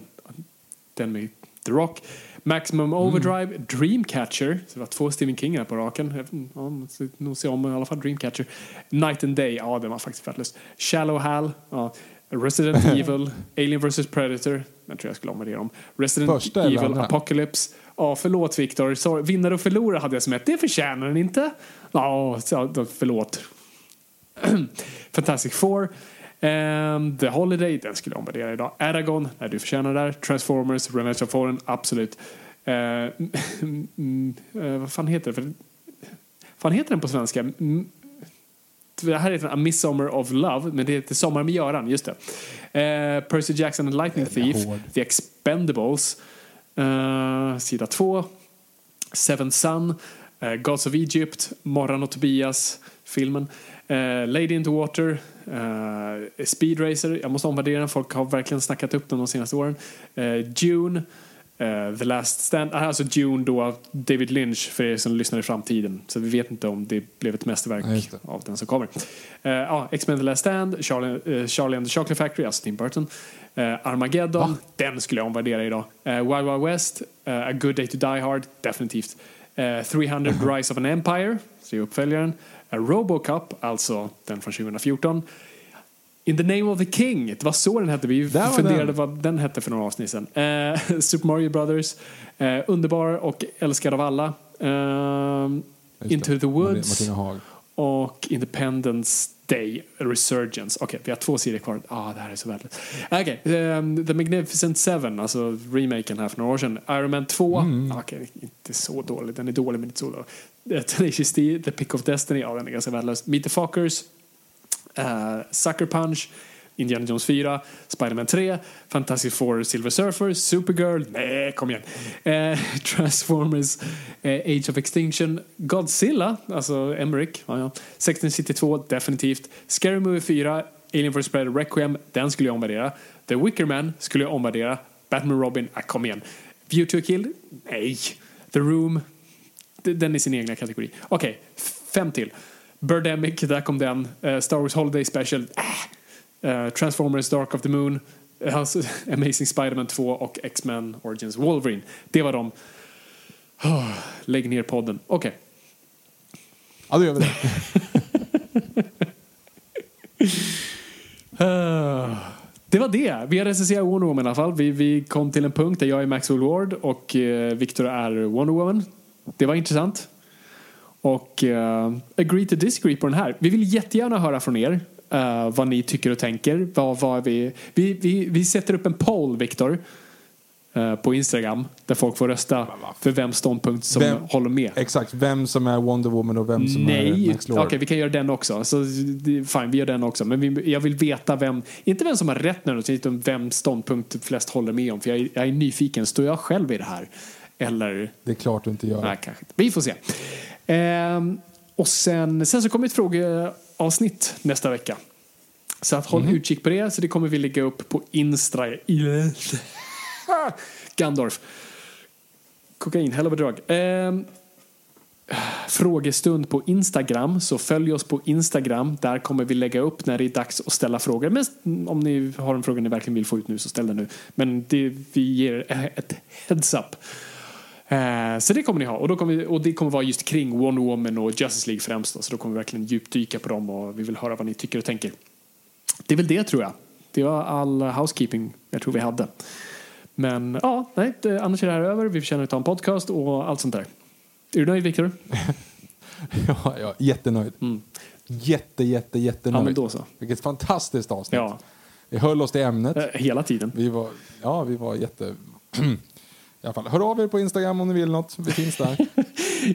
den med The Rock. Maximum Overdrive, Dreamcatcher, så det var två Stephen King här på raken. Ja, nog se om i alla fall Dreamcatcher. Night and Day, ja den var faktiskt värdelös. Shallow Hal, ja. Resident Evil, Alien vs Predator, den tror jag skulle omvärdera om. Resident
Första eller
Evil,
andra?
Apocalypse. Ja, förlåt Viktor. Sorry. Vinnare och förlorare hade jag som ett. Det förtjänar den inte. Ja, förlåt. Fantastic Four. Ehm, The Holiday, den skulle jag omvärdera idag. Aragon, nej du förtjänar där. Transformers, Revenge of Fallen, absolut. Mm, eh, vad fan heter det? För, fan heter den på svenska? Det här heter A Midsummer of Love, men det heter Sommar med Göran, just det. Eh, Percy Jackson and Lightning Thief. The Expendables. Eh, sida 2. Seven Sun. eh, Gods of Egypt. Morran och Tobias. Filmen. Eh, Lady in the Water. eh, Speed Racer. Jag måste omvärdera den. Folk har verkligen snackat upp den de senaste åren. Eh, Eh, The Last Stand. ah, Alltså Dune då av David Lynch för er som lyssnar i framtiden. Så vi vet inte om det blev ett mästerverk
Ja,
av den som kommer. Eh, ja, X-Men The Last Stand, Charlie, eh, Charlie and the Chocolate Factory, alltså Tim Burton. Armageddon, den skulle jag omvärdera idag. Wild Wild West, A Good Day to Die Hard, definitivt. Eh, 300 Rise of an Empire, så är uppföljaren. Robocop, alltså den från 2014. In the name of the king, det var så den hette. Vi
Där
funderade
den.
vad den hette för några avsnitt sedan. Eh, Super Mario Brothers, eh, underbar och älskad av alla. Eh, Into the Woods och Independence Day Resurgence. Okej, vi har två serier kvar. Ah, det här är så värdelöst. Okej, ehm, The Magnificent Seven, alltså remaken här för några år sedan. Iron Man 2.
Mm.
Okej, inte så dålig. Den är dålig men inte så dålig. Eh, Tenacious D, The Pick of Destiny. Ja, den är ganska värdelös. Meet the Fockers. Uh, Sucker Punch. Indiana Jones 4, Spider-Man 3, Fantastic Four Silver Surfer, Supergirl, nej kom igen, eh, Transformers, eh, Age of Extinction, Godzilla, alltså Emmerich, ja, ja. 1692, definitivt, Scary Movie 4, Alien vs Predator Requiem, den skulle jag omvärdera, The Wicker Man skulle jag omvärdera, Batman Robin, ah, kom igen, View to a Kill, nej, The Room, den är sin egna kategori. Okej, fem till. Birdemic, där kom den. Eh, Star Wars Holiday Special. Eh, Transformers Dark of the Moon. eh, alltså, Amazing Spider-Man 2 och X-Men Origins Wolverine. Det var de. Oh, lägg ner podden. Okej.
Ja, då gör vi det.
Eh, det var det. Vi har recenserat Wonder Woman i alla fall. Vi, vi kom till en punkt där jag är Maxwell Ward och uh, Victor är Wonder Woman. Det var intressant. Och uh, agree to disagree på den här. Vi vill jättegärna höra från er eh, vad ni tycker och tänker. Vad, vad vi, vi, vi, vi sätter upp en poll, Victor, eh, på Instagram där folk får rösta för vem ståndpunkt som
Vem-
håller med.
Exakt, vem som är Wonder Woman och vem som
Nej,
är Max
okej
Lord.
vi kan göra den också. Så, fine, vi gör den också. Men vi, jag vill veta vem, inte vem som har rätt nu, utan vem ståndpunkt flest håller med om. För jag, jag är nyfiken, står jag själv i det här? Eller,
Det är klart du inte gör.
nej kanske inte. Vi får se. Ehm, och sen, sen så kommer ett frågeavsnitt nästa vecka. Så att håll utkik på det, så det kommer vi lägga upp på Instra. Gandorf. Kokain, hell of a drug. Ehm, frågestund på Instagram, så följ oss på Instagram. Där kommer vi lägga upp när det är dags att ställa frågor. Men om ni har en fråga ni verkligen vill få ut nu så ställ den nu. Men det, vi ger ett heads up. Eh, så det kommer ni ha. Och, då kommer vi, och det kommer vara just kring Wonder Woman och Justice League främst. Då. Så då kommer vi verkligen djupdyka på dem och vi vill höra vad ni tycker och tänker. Det är väl det tror jag. Det var all housekeeping jag tror vi hade. Men ja, nej, det, annars är det här över. Vi förtjänar att ta en podcast och allt sånt där. Är du nöjd Viktor?
Ja, ja, jättenöjd. Jätte, jätte, jättenöjd.
Mm. Ja, men då så.
Vilket fantastiskt avsnitt.
Ja,
Vi höll oss till ämnet.
eh, hela tiden.
Vi var, ja, vi var jätte... I alla fall, hör av er på Instagram om ni vill något. Vi finns där.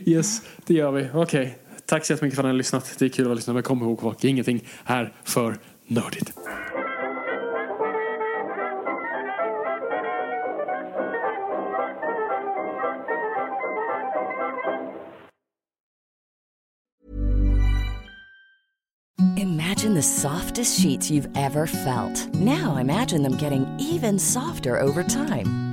Yes, det gör vi. Okej. Tack så jättemycket för att ni har lyssnat. Det är kul att lyssna, men kom ihåg folk, ingenting är för nördigt.
Imagine the softest sheets you've ever felt. Now imagine them getting even softer over time.